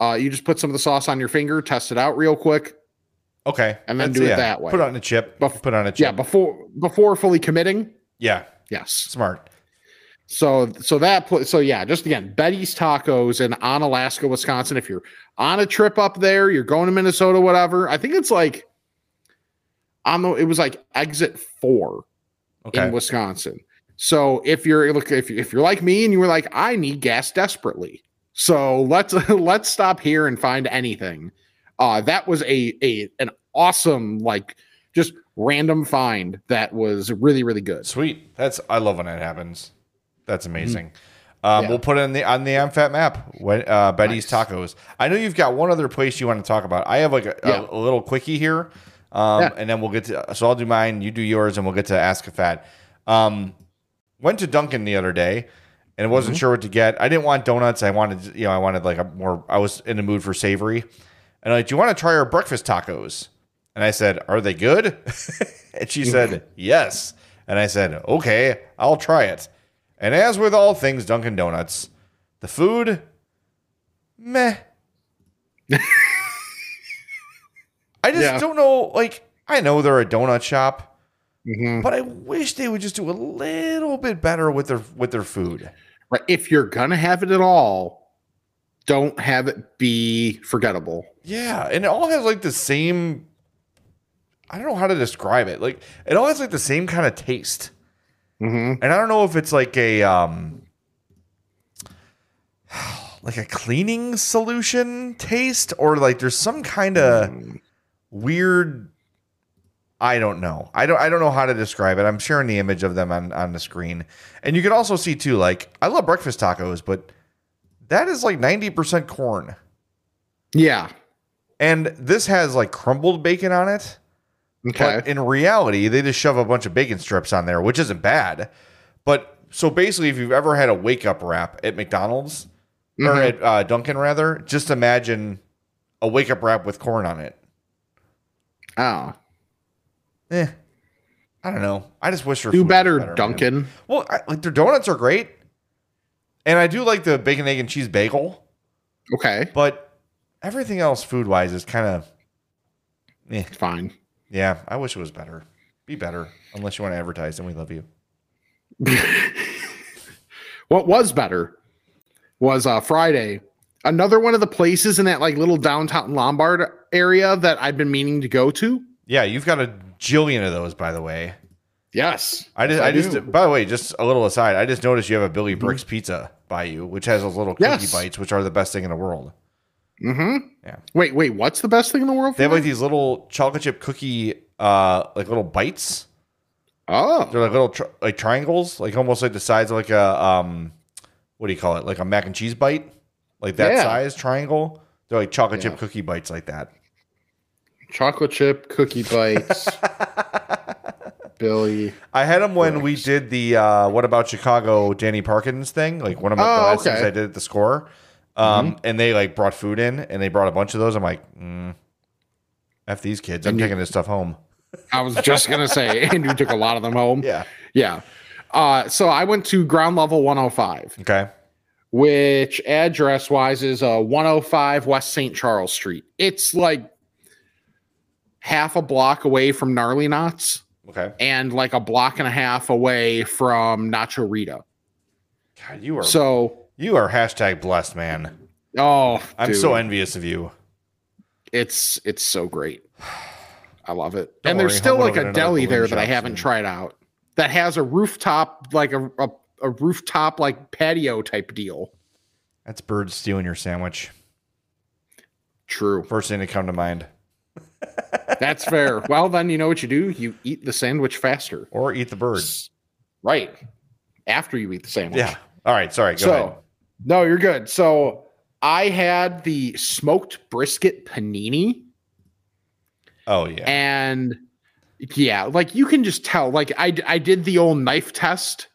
S1: uh, you just put some of the sauce on your finger, test it out real quick.
S2: Okay,
S1: and then
S2: That's-
S1: do it
S2: yeah.
S1: that way.
S2: Put on a chip.
S1: Bef-
S2: Put on a chip.
S1: Yeah, before before fully committing.
S2: yeah,
S1: Yes.
S2: smart.
S1: So so that put so yeah, just again, Betty's Tacos in Onalaska, Wisconsin. If you're on a trip up there, you're going to Minnesota, whatever. I think it's like on the it was like exit four
S2: Okay,
S1: in Wisconsin. So if you're look if, if you're like me and you were like, I need gas desperately. So let's let's stop here and find anything. Uh that was a a an awesome like just random find that was really, really good.
S2: Sweet. That's I love when that happens. That's amazing. Um,
S1: Mm-hmm. Yeah.
S2: We'll put it in the on the I'm Fat map. When uh, Betty's
S1: Nice.
S2: Tacos. I know you've got one other place you want to talk about. I have like a, a- a, little quickie here, um,
S1: Yeah.
S2: and then we'll get to. So I'll do mine. You do yours, and we'll get to Ask a Fat. Um, went to Dunkin' the other day, and
S1: Mm-hmm.
S2: wasn't sure what to get. I didn't want donuts. I wanted, you know, I wanted like a more. I was in the mood for savory, and I like, do you want to try our breakfast tacos? And I said, Are they good? and she said, Yes. And I said, Okay, I'll try it. And as with all things Dunkin' Donuts, the food, meh. I just
S1: Yeah.
S2: don't know. Like, I know they're a donut shop,
S1: Mhm.
S2: but I wish they would just do a little bit better with their with their food.
S1: Right. If you're gonna have it at all, don't have it be forgettable.
S2: Yeah, and it all has like the same. I don't know how to describe it. Like, it all has like the same kind of taste.
S1: Mm-hmm.
S2: And I don't know if it's like a um like a cleaning solution taste or like there's some kind of weird I don't know. I don't I don't know how to describe it. I'm sharing the image of them on on the screen. And you can also see too like I love breakfast tacos, but that is like 90% corn.
S1: Yeah.
S2: And this has like crumbled bacon on it.
S1: Okay.
S2: But in reality, they just shove a bunch of bacon strips on there, which isn't bad. But so basically, if you've ever had a wake up wrap at McDonald's or
S1: Mhm.
S2: at uh, Dunkin', rather, just imagine a wake up wrap with corn on it.
S1: oh,
S2: Eh, I don't know. I just wish their
S1: do better,
S2: man.
S1: Dunkin'.
S2: Well, I, like their donuts are great, and I do like the bacon, egg, and cheese bagel.
S1: Okay,
S2: But everything else, food wise, is kind of, eh.
S1: fine.
S2: Yeah, I wish it was better. Be better, unless you want to advertise, and we love you.
S1: What was better was uh, Friday. Another one of the places in that like little downtown Lombard area that I've been meaning to go to.
S2: Yeah, you've got a jillion of those, by the way.
S1: Yes,
S2: I just, I,
S1: I
S2: just, by the way, just a little aside, I just noticed you have a Billy Bricks pizza by you, which has those little cookie
S1: Yes.
S2: bites, which are the best thing in the world.
S1: Mm-hmm.
S2: Yeah.
S1: Wait, wait. What's the best thing in the world?
S2: They have like these little chocolate chip cookie, uh, like little bites.
S1: oh,
S2: They're like little tri- like triangles, like almost like the size of like a um, what do you call it? Like a mac and cheese bite, like that
S1: Yeah.
S2: size triangle. They're like chocolate
S1: Yeah.
S2: chip cookie bites like that.
S1: Chocolate chip cookie bites. Billy.
S2: I had them when we did the uh, "What About Chicago" Danny Parkins thing, like one of my, the
S1: Oh,
S2: last things. I did at the score. Um, and they like brought food in, and they brought a bunch of those. I'm like, mm, f these kids. I'm
S1: And you-
S2: taking this stuff home.
S1: I was just gonna say, and you took a lot of them home.
S2: Yeah.
S1: Yeah. Uh, so I went to ground level 105,
S2: Okay.
S1: which address wise is uh, 105 West St. Charles Street. It's like half a block away from Gnarly Knots
S2: Okay.
S1: and like a block and a half away from Nacho Rita.
S2: God, you are
S1: So,
S2: you are hashtag blessed, man.
S1: oh,
S2: I'm
S1: dude,
S2: so envious of you.
S1: it's it's so great. I love it.
S2: Don't
S1: and there's
S2: worry,
S1: still like a deli there that I haven't tried out that has a rooftop, like a, a, a rooftop, like patio type deal.
S2: That's birds stealing your sandwich.
S1: True.
S2: First thing to come to mind.
S1: That's fair. well, then you know what you do? You eat the sandwich faster.
S2: Or eat the bird.
S1: Right. After you eat the sandwich.
S2: Yeah. All right. Sorry. Go
S1: so,
S2: ahead.
S1: no, you're good. So, I had the smoked brisket panini.
S2: Oh yeah.
S1: and yeah like you can just tell like i i did the old knife test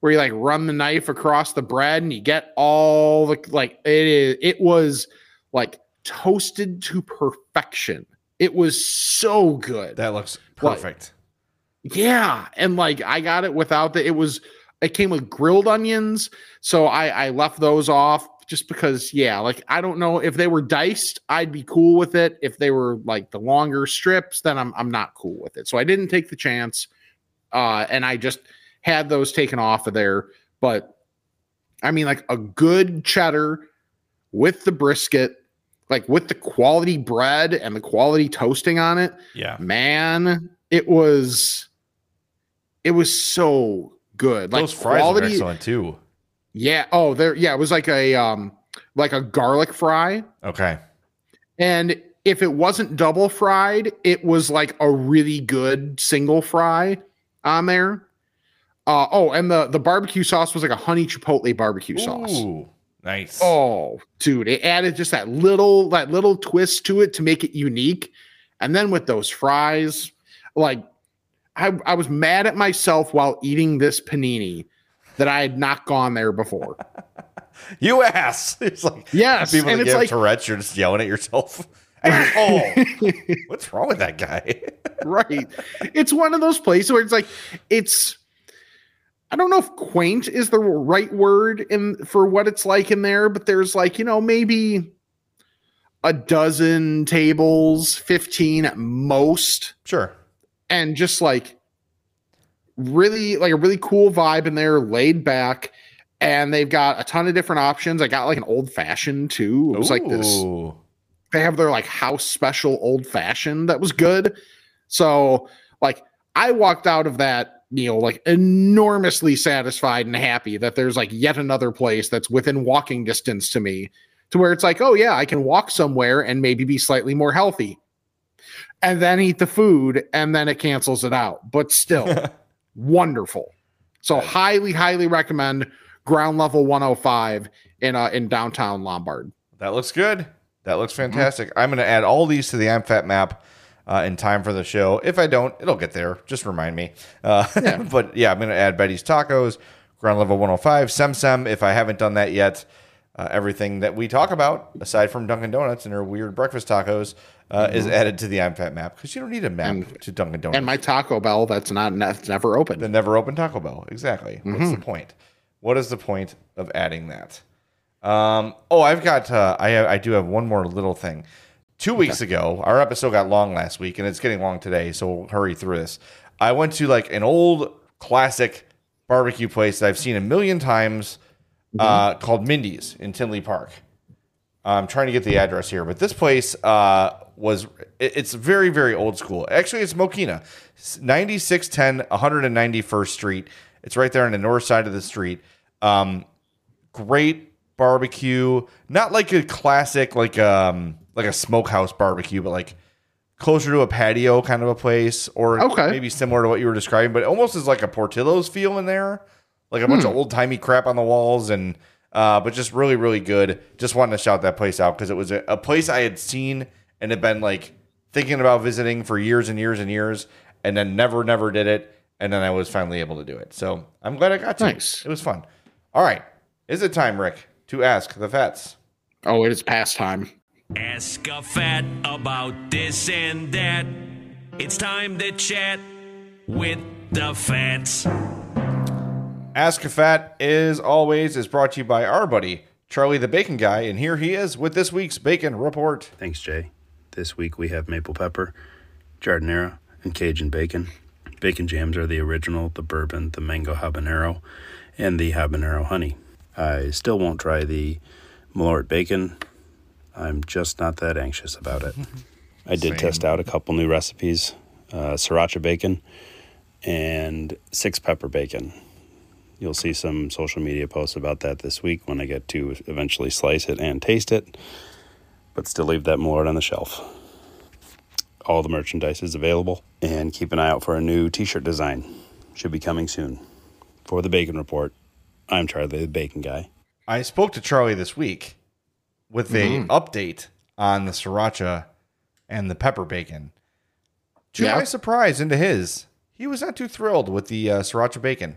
S1: where you like run the knife across the bread and you get all the like it is it was like toasted to perfection it was so good.
S2: That looks perfect.
S1: yeah and like i got it without the it was it came with grilled onions so i i left those off just because yeah like i don't know if they were diced i'd be cool with it. If they were like the longer strips then i'm, I'm not cool with it. So i didn't take the chance uh and i just had those taken off of there. But i mean like a good cheddar with the brisket like with the quality bread and the quality toasting on it
S2: Yeah.
S1: man it was it was so good like
S2: Those fries
S1: quality
S2: excellent too.
S1: yeah oh there yeah it was like a um like a garlic fry
S2: Okay.
S1: and if it wasn't double fried it was like a really good single fry on there uh oh and the the barbecue sauce was like a honey chipotle barbecue sauce
S2: Ooh, nice.
S1: Oh, dude, it added just that little that little twist to it to make it unique. And then with those fries, like I, I was mad at myself while eating this panini that I had not gone there before.
S2: you ass. It's like
S1: Yes,
S2: people
S1: and
S2: that
S1: it's
S2: get
S1: like
S2: Tourette's, you're just yelling at yourself. oh, what's wrong with that guy?
S1: right. It's one of those places where it's like it's I don't know if quaint is the right word in for what it's like in there, but there's like, you know, maybe a dozen tables, 15 at most.
S2: Sure.
S1: and just like really like a really cool vibe in there laid back and they've got a ton of different options i got like an old fashioned too it was like this they have their like house special old fashioned that was good so like i walked out of that meal like enormously satisfied and happy that there's like yet another place that's within walking distance to me to where it's like oh yeah i can walk somewhere and maybe be slightly more healthy and then eat the food and then it cancels it out but still wonderful so highly highly recommend ground level 105 in uh in downtown Lombard.
S2: That looks good. That looks fantastic. I'm going to add all these to the I'm map uh, in time for the show. If I don't, it'll get there. Just remind me. Uh, but yeah, I'm going to add Betty's Tacos, ground level 105, Sem Sem. If I haven't done that yet, uh, everything that we talk about, aside from Dunkin' Donuts and their weird breakfast tacos, uh, is added to the I'm Fat map because you don't need a map to Dunkin' Donuts.
S1: And my Taco Bell that's not that's never open.
S2: the never open Taco Bell. Exactly. What's the point? What is the point of adding that? Um, oh, I've got. Uh, I I do have one more little thing. Two weeks ago, our episode got long last week, and it's getting long today, so we'll hurry through this. I went to like an old classic barbecue place that I've seen a million times, uh, called Mindy's in Tinley Park. I'm trying to get the address here, but this place uh, was it's very very old school. Actually, it's Mokena, 9610 191st Street. It's right there on the north side of the street. Um, great barbecue, not like a classic like um like a smokehouse barbecue, but like closer to a patio kind of a place, or
S1: Okay.
S2: maybe similar to what you were describing, but almost as like a Portillo's feel in there, like a bunch of old timey crap on the walls and. Uh, but just really, really good. Just wanted to shout that place out because it was a, a place I had seen and had been like thinking about visiting for years and years and years, and then never, never did it. And then I was finally able to do it. So I'm glad I got to.
S1: Nice.
S2: It was fun. All right. Is it time, Rick, to ask the vets?
S1: Oh, it is past time.
S3: Ask a fat about this and that. It's time to chat with the fats.
S2: Ask a Fat, is always, is brought to you by our buddy, Charlie the Bacon Guy. And here he is with this week's Bacon Report.
S4: Thanks, Jay. This week we have maple pepper, jardinera, and Cajun bacon. Bacon jams are the original, the bourbon, the mango habanero, and the habanero honey. I still won't try the Malort bacon. I'm just not that anxious about it. I did test out a couple new recipes uh, sriracha bacon and six pepper bacon. You'll see some social media posts about that this week when I get to eventually slice it and taste it but still leave that Malort on the shelf. All the merchandise is available, and keep an eye out for a new t shirt design. Should be coming soon. For the Bacon Report, I'm Charlie the Bacon Guy.
S2: I spoke to Charlie this week with a update on the sriracha and the pepper bacon. To
S1: Yeah.
S2: my surprise into his, he was not too thrilled with the uh, sriracha bacon.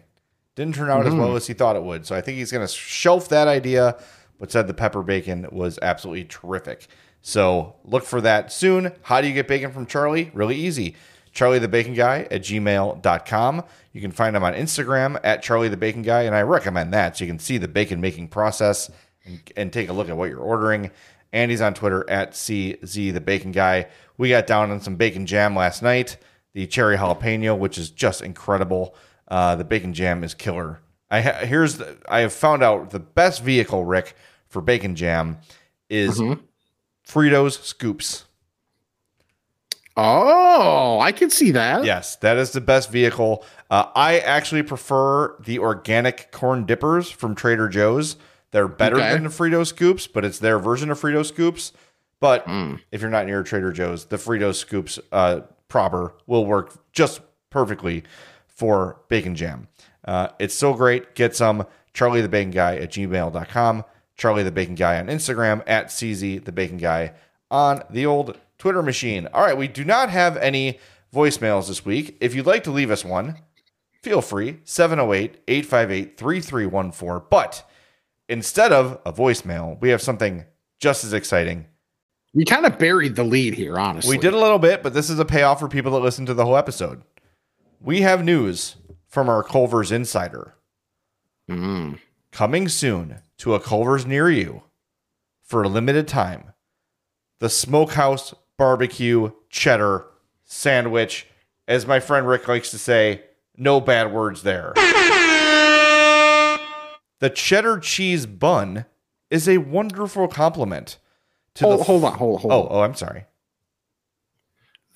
S2: Didn't turn out as well as he thought it would. So I think he's going to shelf that idea, but said the pepper bacon was absolutely terrific. So look for that soon. How do you get bacon from Charlie? Really easy. Charlie the Bacon Guy at gmail.com. You can find him on Instagram at Charlie the Bacon Guy, and I recommend that so you can see the bacon making process and, and take a look at what you're ordering. Andy's on Twitter at CZ the Bacon Guy. We got down on some bacon jam last night, the cherry jalapeno, which is just incredible. Uh, the bacon jam is killer. I ha- here's the, I have found out the best vehicle, Rick, for bacon jam is Fritos scoops.
S1: Oh, I can see that.
S2: Yes, that is the best vehicle. Uh, I actually prefer the organic corn dippers from Trader Joe's. They're better
S1: Okay.
S2: than the Frito scoops, but it's their version of Frito scoops. But if you're not near Trader Joe's, the Frito scoops uh, proper will work just perfectly for bacon jam. Uh, it's so great. Get some. Charlie the Bacon Guy at gmail.com. Charlie the Bacon Guy on Instagram at CZ the Bacon Guy on the old Twitter machine. All right, we do not have any voicemails this week. If you'd like to leave us one, feel free 708 858 3314. But instead of a voicemail, we have something just as exciting.
S1: We kind of buried the lead here, honestly.
S2: We did a little bit, but this is a payoff for people that listen to the whole episode. We have news from our Culver's Insider. Mm. Coming soon to a Culver's near you for a limited time. The Smokehouse Barbecue Cheddar Sandwich. As my friend Rick likes to say, no bad words there. The cheddar cheese bun is a wonderful compliment to
S1: Hold,
S2: the
S1: hold on, hold, hold
S2: Oh,
S1: on.
S2: oh, I'm sorry.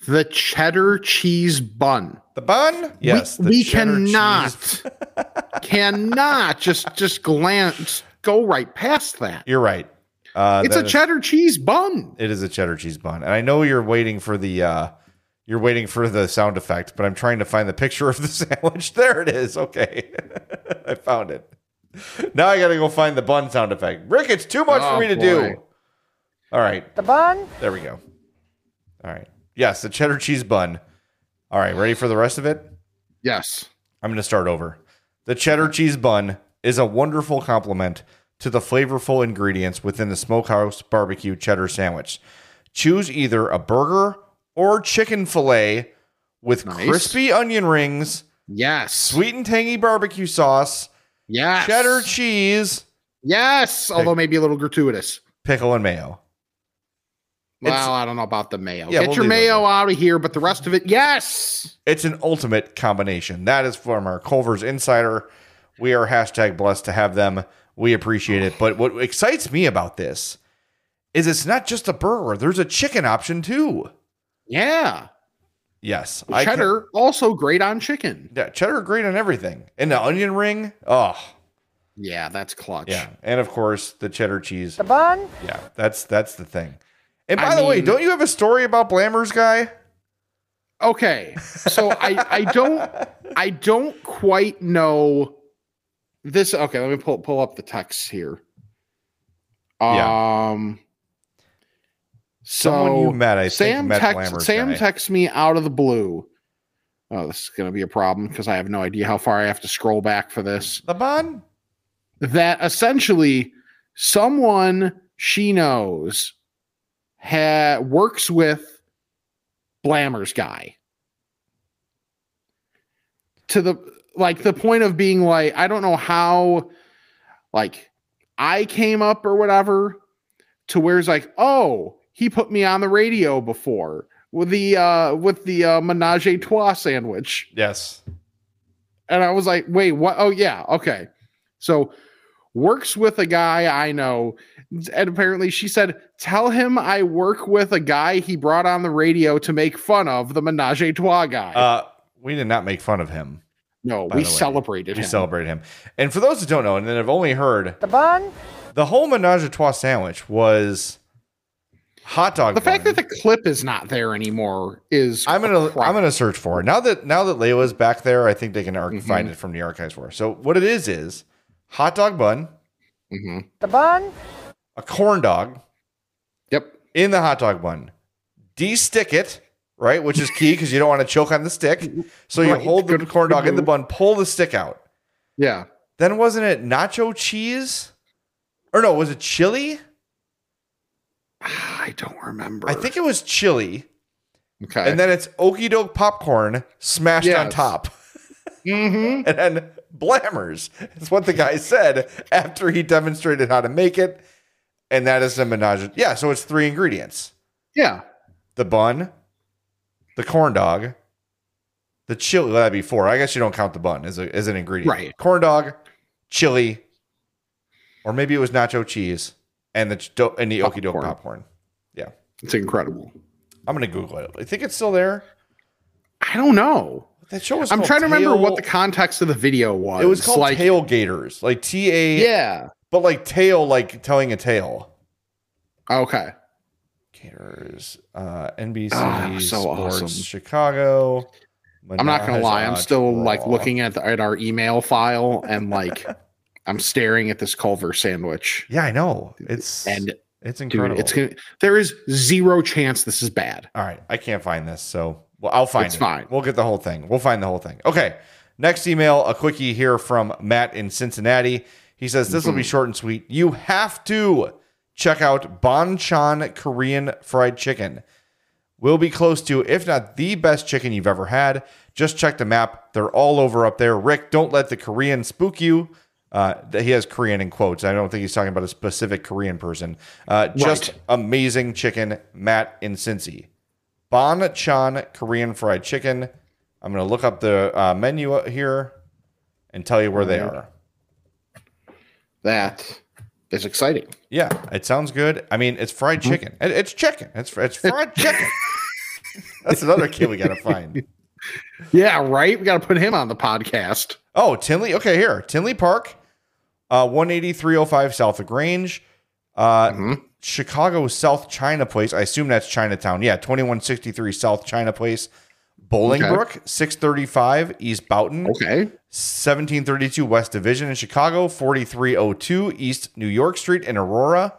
S1: The cheddar cheese bun.
S2: The bun? Yes.
S1: we, we cannot, cannot just just glance go right past that.
S2: You're right. Uh,
S1: It's a
S2: is-
S1: cheddar cheese bun.
S2: It is a cheddar cheese bun, and I know you're waiting for the uh, you're waiting for the sound effect, but I'm trying to find the picture of the sandwich. There it is. Okay, I found it. Now I gotta go find the bun sound effect. Rick, it's too much
S1: Oh,
S2: for me to
S1: boy.
S2: do. All right.
S5: The bun?
S2: There we go. All right. Yes, the cheddar cheese bun. All right, ready for the rest of it?
S1: Yes.
S2: I'm going to start over. The cheddar cheese bun is a wonderful complement to the flavorful ingredients within the smokehouse barbecue cheddar sandwich. Choose either a burger or chicken fillet with
S1: Nice.
S2: crispy onion rings,
S1: Yes.
S2: sweet and tangy barbecue sauce,
S1: Yes.
S2: cheddar cheese,
S1: Yes. Although maybe a little gratuitous.
S2: pickle, and mayo. It's-
S1: Well, I don't know about the mayo.
S2: Yeah,
S1: Get
S2: we'll
S1: your mayo out of here, but the rest of it, yes.
S2: It's an ultimate combination. That is from our Culver's Insider. We are hashtag blessed to have them. We appreciate it. But what excites me about this is it's not just a burger. There's a chicken option too.
S1: Yeah.
S2: Yes, I can-
S1: Cheddar also great on chicken.
S2: yeah, cheddar great on everything. And the onion ring. Oh,
S1: Yeah, that's clutch.
S2: yeah. And of course the cheddar cheese.
S5: The bun?
S2: Yeah, that's that's the thing. And by
S1: I
S2: the way, don't you have a story about Blammer's guy?
S1: Okay. So I I don't I don't quite know this okay, let me pull pull up the text here.
S2: Yeah.
S1: Um,
S2: Someone
S1: so
S2: you met, I
S1: Sam text, Sam texts me out of the blue. Oh, this is going to be a problem because I have no idea how far I have to scroll back for this.
S2: The bun?
S1: That essentially someone she knows ha- works with Blammer's guy to the like the point of being like I don't know how like I came up or whatever to where it's like oh he put me on the radio before with the uh with the uh menage a trois sandwich
S2: Yes.
S1: and I was like, wait, what? Oh, yeah. Okay. So works with a guy I know. And apparently she said, tell him I work with a guy he brought on the radio to make fun of the menage a trois guy.
S2: Uh, we did not make fun of him.
S1: no, we celebrated
S2: We
S1: him.
S2: celebrate him. And for those that don't know, and then I've only heard,
S5: The bun?
S2: the whole menage a trois sandwich was hot dog.
S1: the fact that the clip is not there anymore is
S2: I'm gonna
S1: crap.
S2: I'm gonna search for it now that now that Layla's back there. I think they can ar-
S1: Mhm.
S2: find it from the archives for. her. So what it is is hot dog bun,
S1: mm-hmm.
S5: The bun?
S2: a corn dog
S1: Yep.
S2: in the hot dog bun. De-stick it, right, which is key because you don't want to choke on the stick. So you
S1: Right.
S2: hold the
S1: Good-
S2: corn dog in the bun, pull the stick out.
S1: Yeah.
S2: Then wasn't it nacho cheese? Or no, was it chili?
S1: I don't remember.
S2: I think it was chili.
S1: Okay.
S2: And then it's okey doke popcorn smashed on
S1: Yes.
S2: top.
S1: Mhm.
S2: And then blammers. It's what the guy said after he demonstrated how to make it. And that is the menage. Yeah, so it's three ingredients
S1: yeah.
S2: the bun, the corn dog, the chili. Well, that'd be four. I guess you don't count the bun as, a, as an ingredient.
S1: Right.
S2: Corn dog, chili, or maybe it was nacho cheese and the do- and the okey doke
S1: Popcorn.
S2: Yeah.
S1: It's incredible.
S2: I'm going to Google it. I think it's still there.
S1: I don't know.
S2: That show was
S1: I'm trying to remember what the context of the video was.
S2: It was called
S1: like,
S2: Tailgaters, like T A,
S1: Yeah.
S2: but like tail, like telling a tale.
S1: Okay.
S2: Gators, uh, NBC
S1: Ah, so
S2: Sports,
S1: awesome.
S2: Chicago.
S1: I'm not gonna lie. I'm still like looking at the, at our email file and like I'm staring at this Culver sandwich.
S2: Yeah, I know. It's
S1: And
S2: it's
S1: dude,
S2: incredible.
S1: it's gonna. There is zero chance this is bad.
S2: All right, I can't find this, so well, I'll find
S1: It's
S2: it.
S1: fine.
S2: We'll get the whole thing. We'll find the whole thing. Okay. Next email, a quickie here from Matt in Cincinnati. He says this will be mm-hmm. short and sweet. You have to check out Bonchon Korean fried chicken. Will be close to, if not the best chicken you've ever had. Just check the map; they're all over up there. Rick, don't let the Korean spook you. Uh, he has Korean in quotes. I don't think he's talking about a specific Korean person. Uh, just
S1: Right.
S2: amazing chicken, Matt in Cincy. Bonchon Korean fried chicken. I'm going to look up the uh, menu here and tell you where they are.
S1: That is exciting.
S2: Yeah, it sounds good. I mean, it's fried chicken. It- it's chicken. It's it's fried chicken. That's another kid we got to find.
S1: Yeah, right. We got to put him on the podcast.
S2: Oh, Tinley. Okay, here. Tinley Park, uh, 18305 South La Grange. Uh, Chicago South China Place. I assume that's Chinatown. Yeah, 2163 South China Place. Bolingbrook, 635 East Boughton,
S1: Okay.
S2: 1732 West Division in Chicago, 4302 East New York Street in Aurora,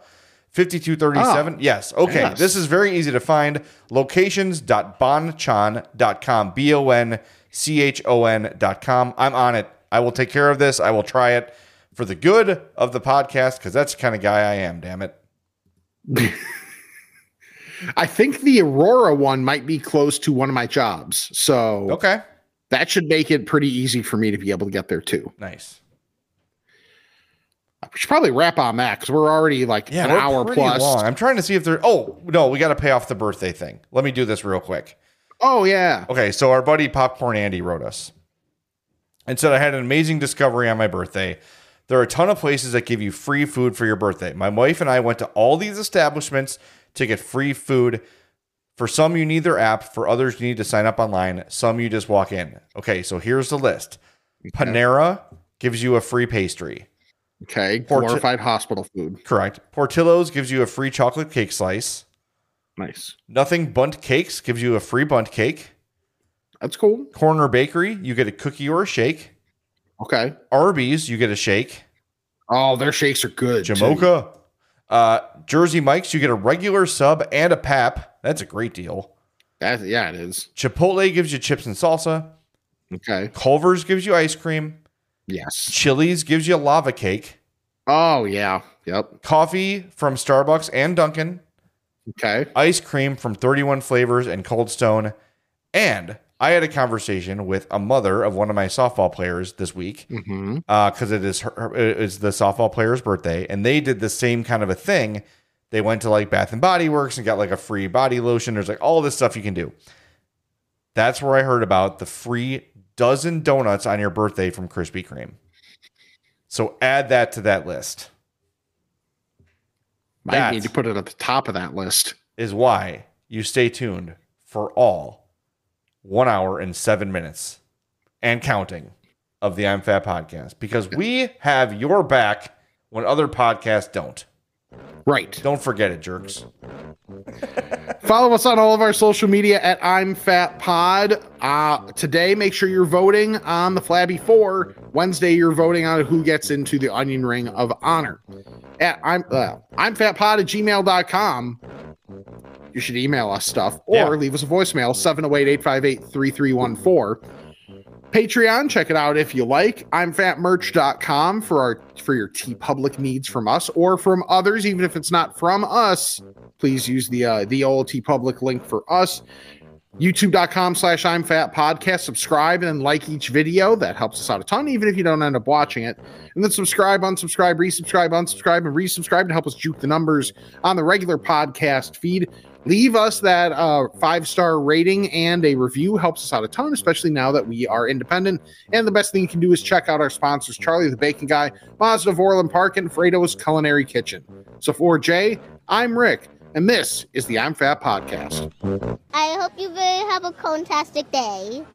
S2: 5237. yes. Okay.
S1: yes.
S2: This is very easy to find. Locations.bonchon.com. B O N C H O N.com. I'm on it. I will take care of this. I will try it for the good of the podcast because that's the kind of guy I am, damn it.
S1: I think the Aurora one might be close to one of my jobs. So
S2: Okay.
S1: that should make it pretty easy for me to be able to get there too.
S2: Nice.
S1: Uh, we should probably wrap on that because we're already like an
S2: we're
S1: hour plus.
S2: long. I'm trying to see if there. Oh, no, we got to pay off the birthday thing. Let me do this real quick.
S1: Oh yeah.
S2: Okay, so our buddy Popcorn Andy wrote us and said, I had an amazing discovery on my birthday. There are a ton of places that give you free food for your birthday. My wife and I went to all these establishments to get free food. For some, you need their app. For others, you need to sign up online. Some, you just walk in. Okay, so here's the list Panera gives you a free pastry.
S1: Okay.
S2: Porti-
S1: Glorified hospital food.
S2: Correct. Portillo's gives you a free chocolate cake slice.
S1: Nice.
S2: Nothing Bundt Cakes gives you a free bundt cake.
S1: That's cool.
S2: Corner Bakery, you get a cookie or a shake.
S1: Okay.
S2: Arby's, you get a shake.
S1: Oh, their shakes are good.
S2: Jamocha. Uh, Jersey Mike's, you get a regular sub and a pap. That's a great deal.
S1: That, yeah, it is.
S2: Chipotle gives you chips and salsa.
S1: Okay.
S2: Culver's gives you ice cream.
S1: Yes.
S2: Chili's gives you a lava cake.
S1: Oh yeah. Yep.
S2: Coffee from Starbucks and Dunkin'.
S1: Okay.
S2: Ice cream from 31 Flavors and Cold Stone. And I had a conversation with a mother of one of my softball players this week
S1: mm-hmm.
S2: uh, because it is her, her- it's the softball player's birthday, and they did the same kind of a thing. They went to like Bath and Body Works and got like a free body lotion. There's like all this stuff you can do. That's where I heard about the free dozen donuts on your birthday from Krispy Kreme. So add that to that list. That-
S1: need to put it at the top of that list.
S2: Is why you stay tuned for all one hour and seven minutes and counting of the I'm Fat podcast because we have your back when other podcasts don't.
S1: Right.
S2: Don't forget it, jerks.
S1: Follow us on all of our social media at I'm Fat Pod. Uh, today, make sure you're voting on the Flabby Four. Wednesday, you're voting on who gets into the Onion Ring of Honor. At I'm uh, I'm Fat Pod at gmail.com. You should email us stuff or
S2: Yeah.
S1: leave us a voicemail 708 858 3314. Patreon, check it out if you like. I'm fatmerch.com for our for your TeePublic needs from us or from others, even if it's not from us. Please use the uh, the old TeePublic link for us. YouTube.com slash I'm Fat Podcast. Subscribe and like each video. That helps us out a ton, even if you don't end up watching it. And then subscribe, unsubscribe, resubscribe, unsubscribe, and resubscribe to help us juke the numbers on the regular podcast feed. Leave us that uh, five star rating and a review helps us out a ton, especially now that we are independent. And the best thing you can do is check out our sponsors Charlie the Bacon Guy, Mazda of Orland Park, and Frato's Culinary Kitchen. So for Jay, I'm Rick, and this is the I'm Fat Podcast.
S5: I hope you have a fantastic day.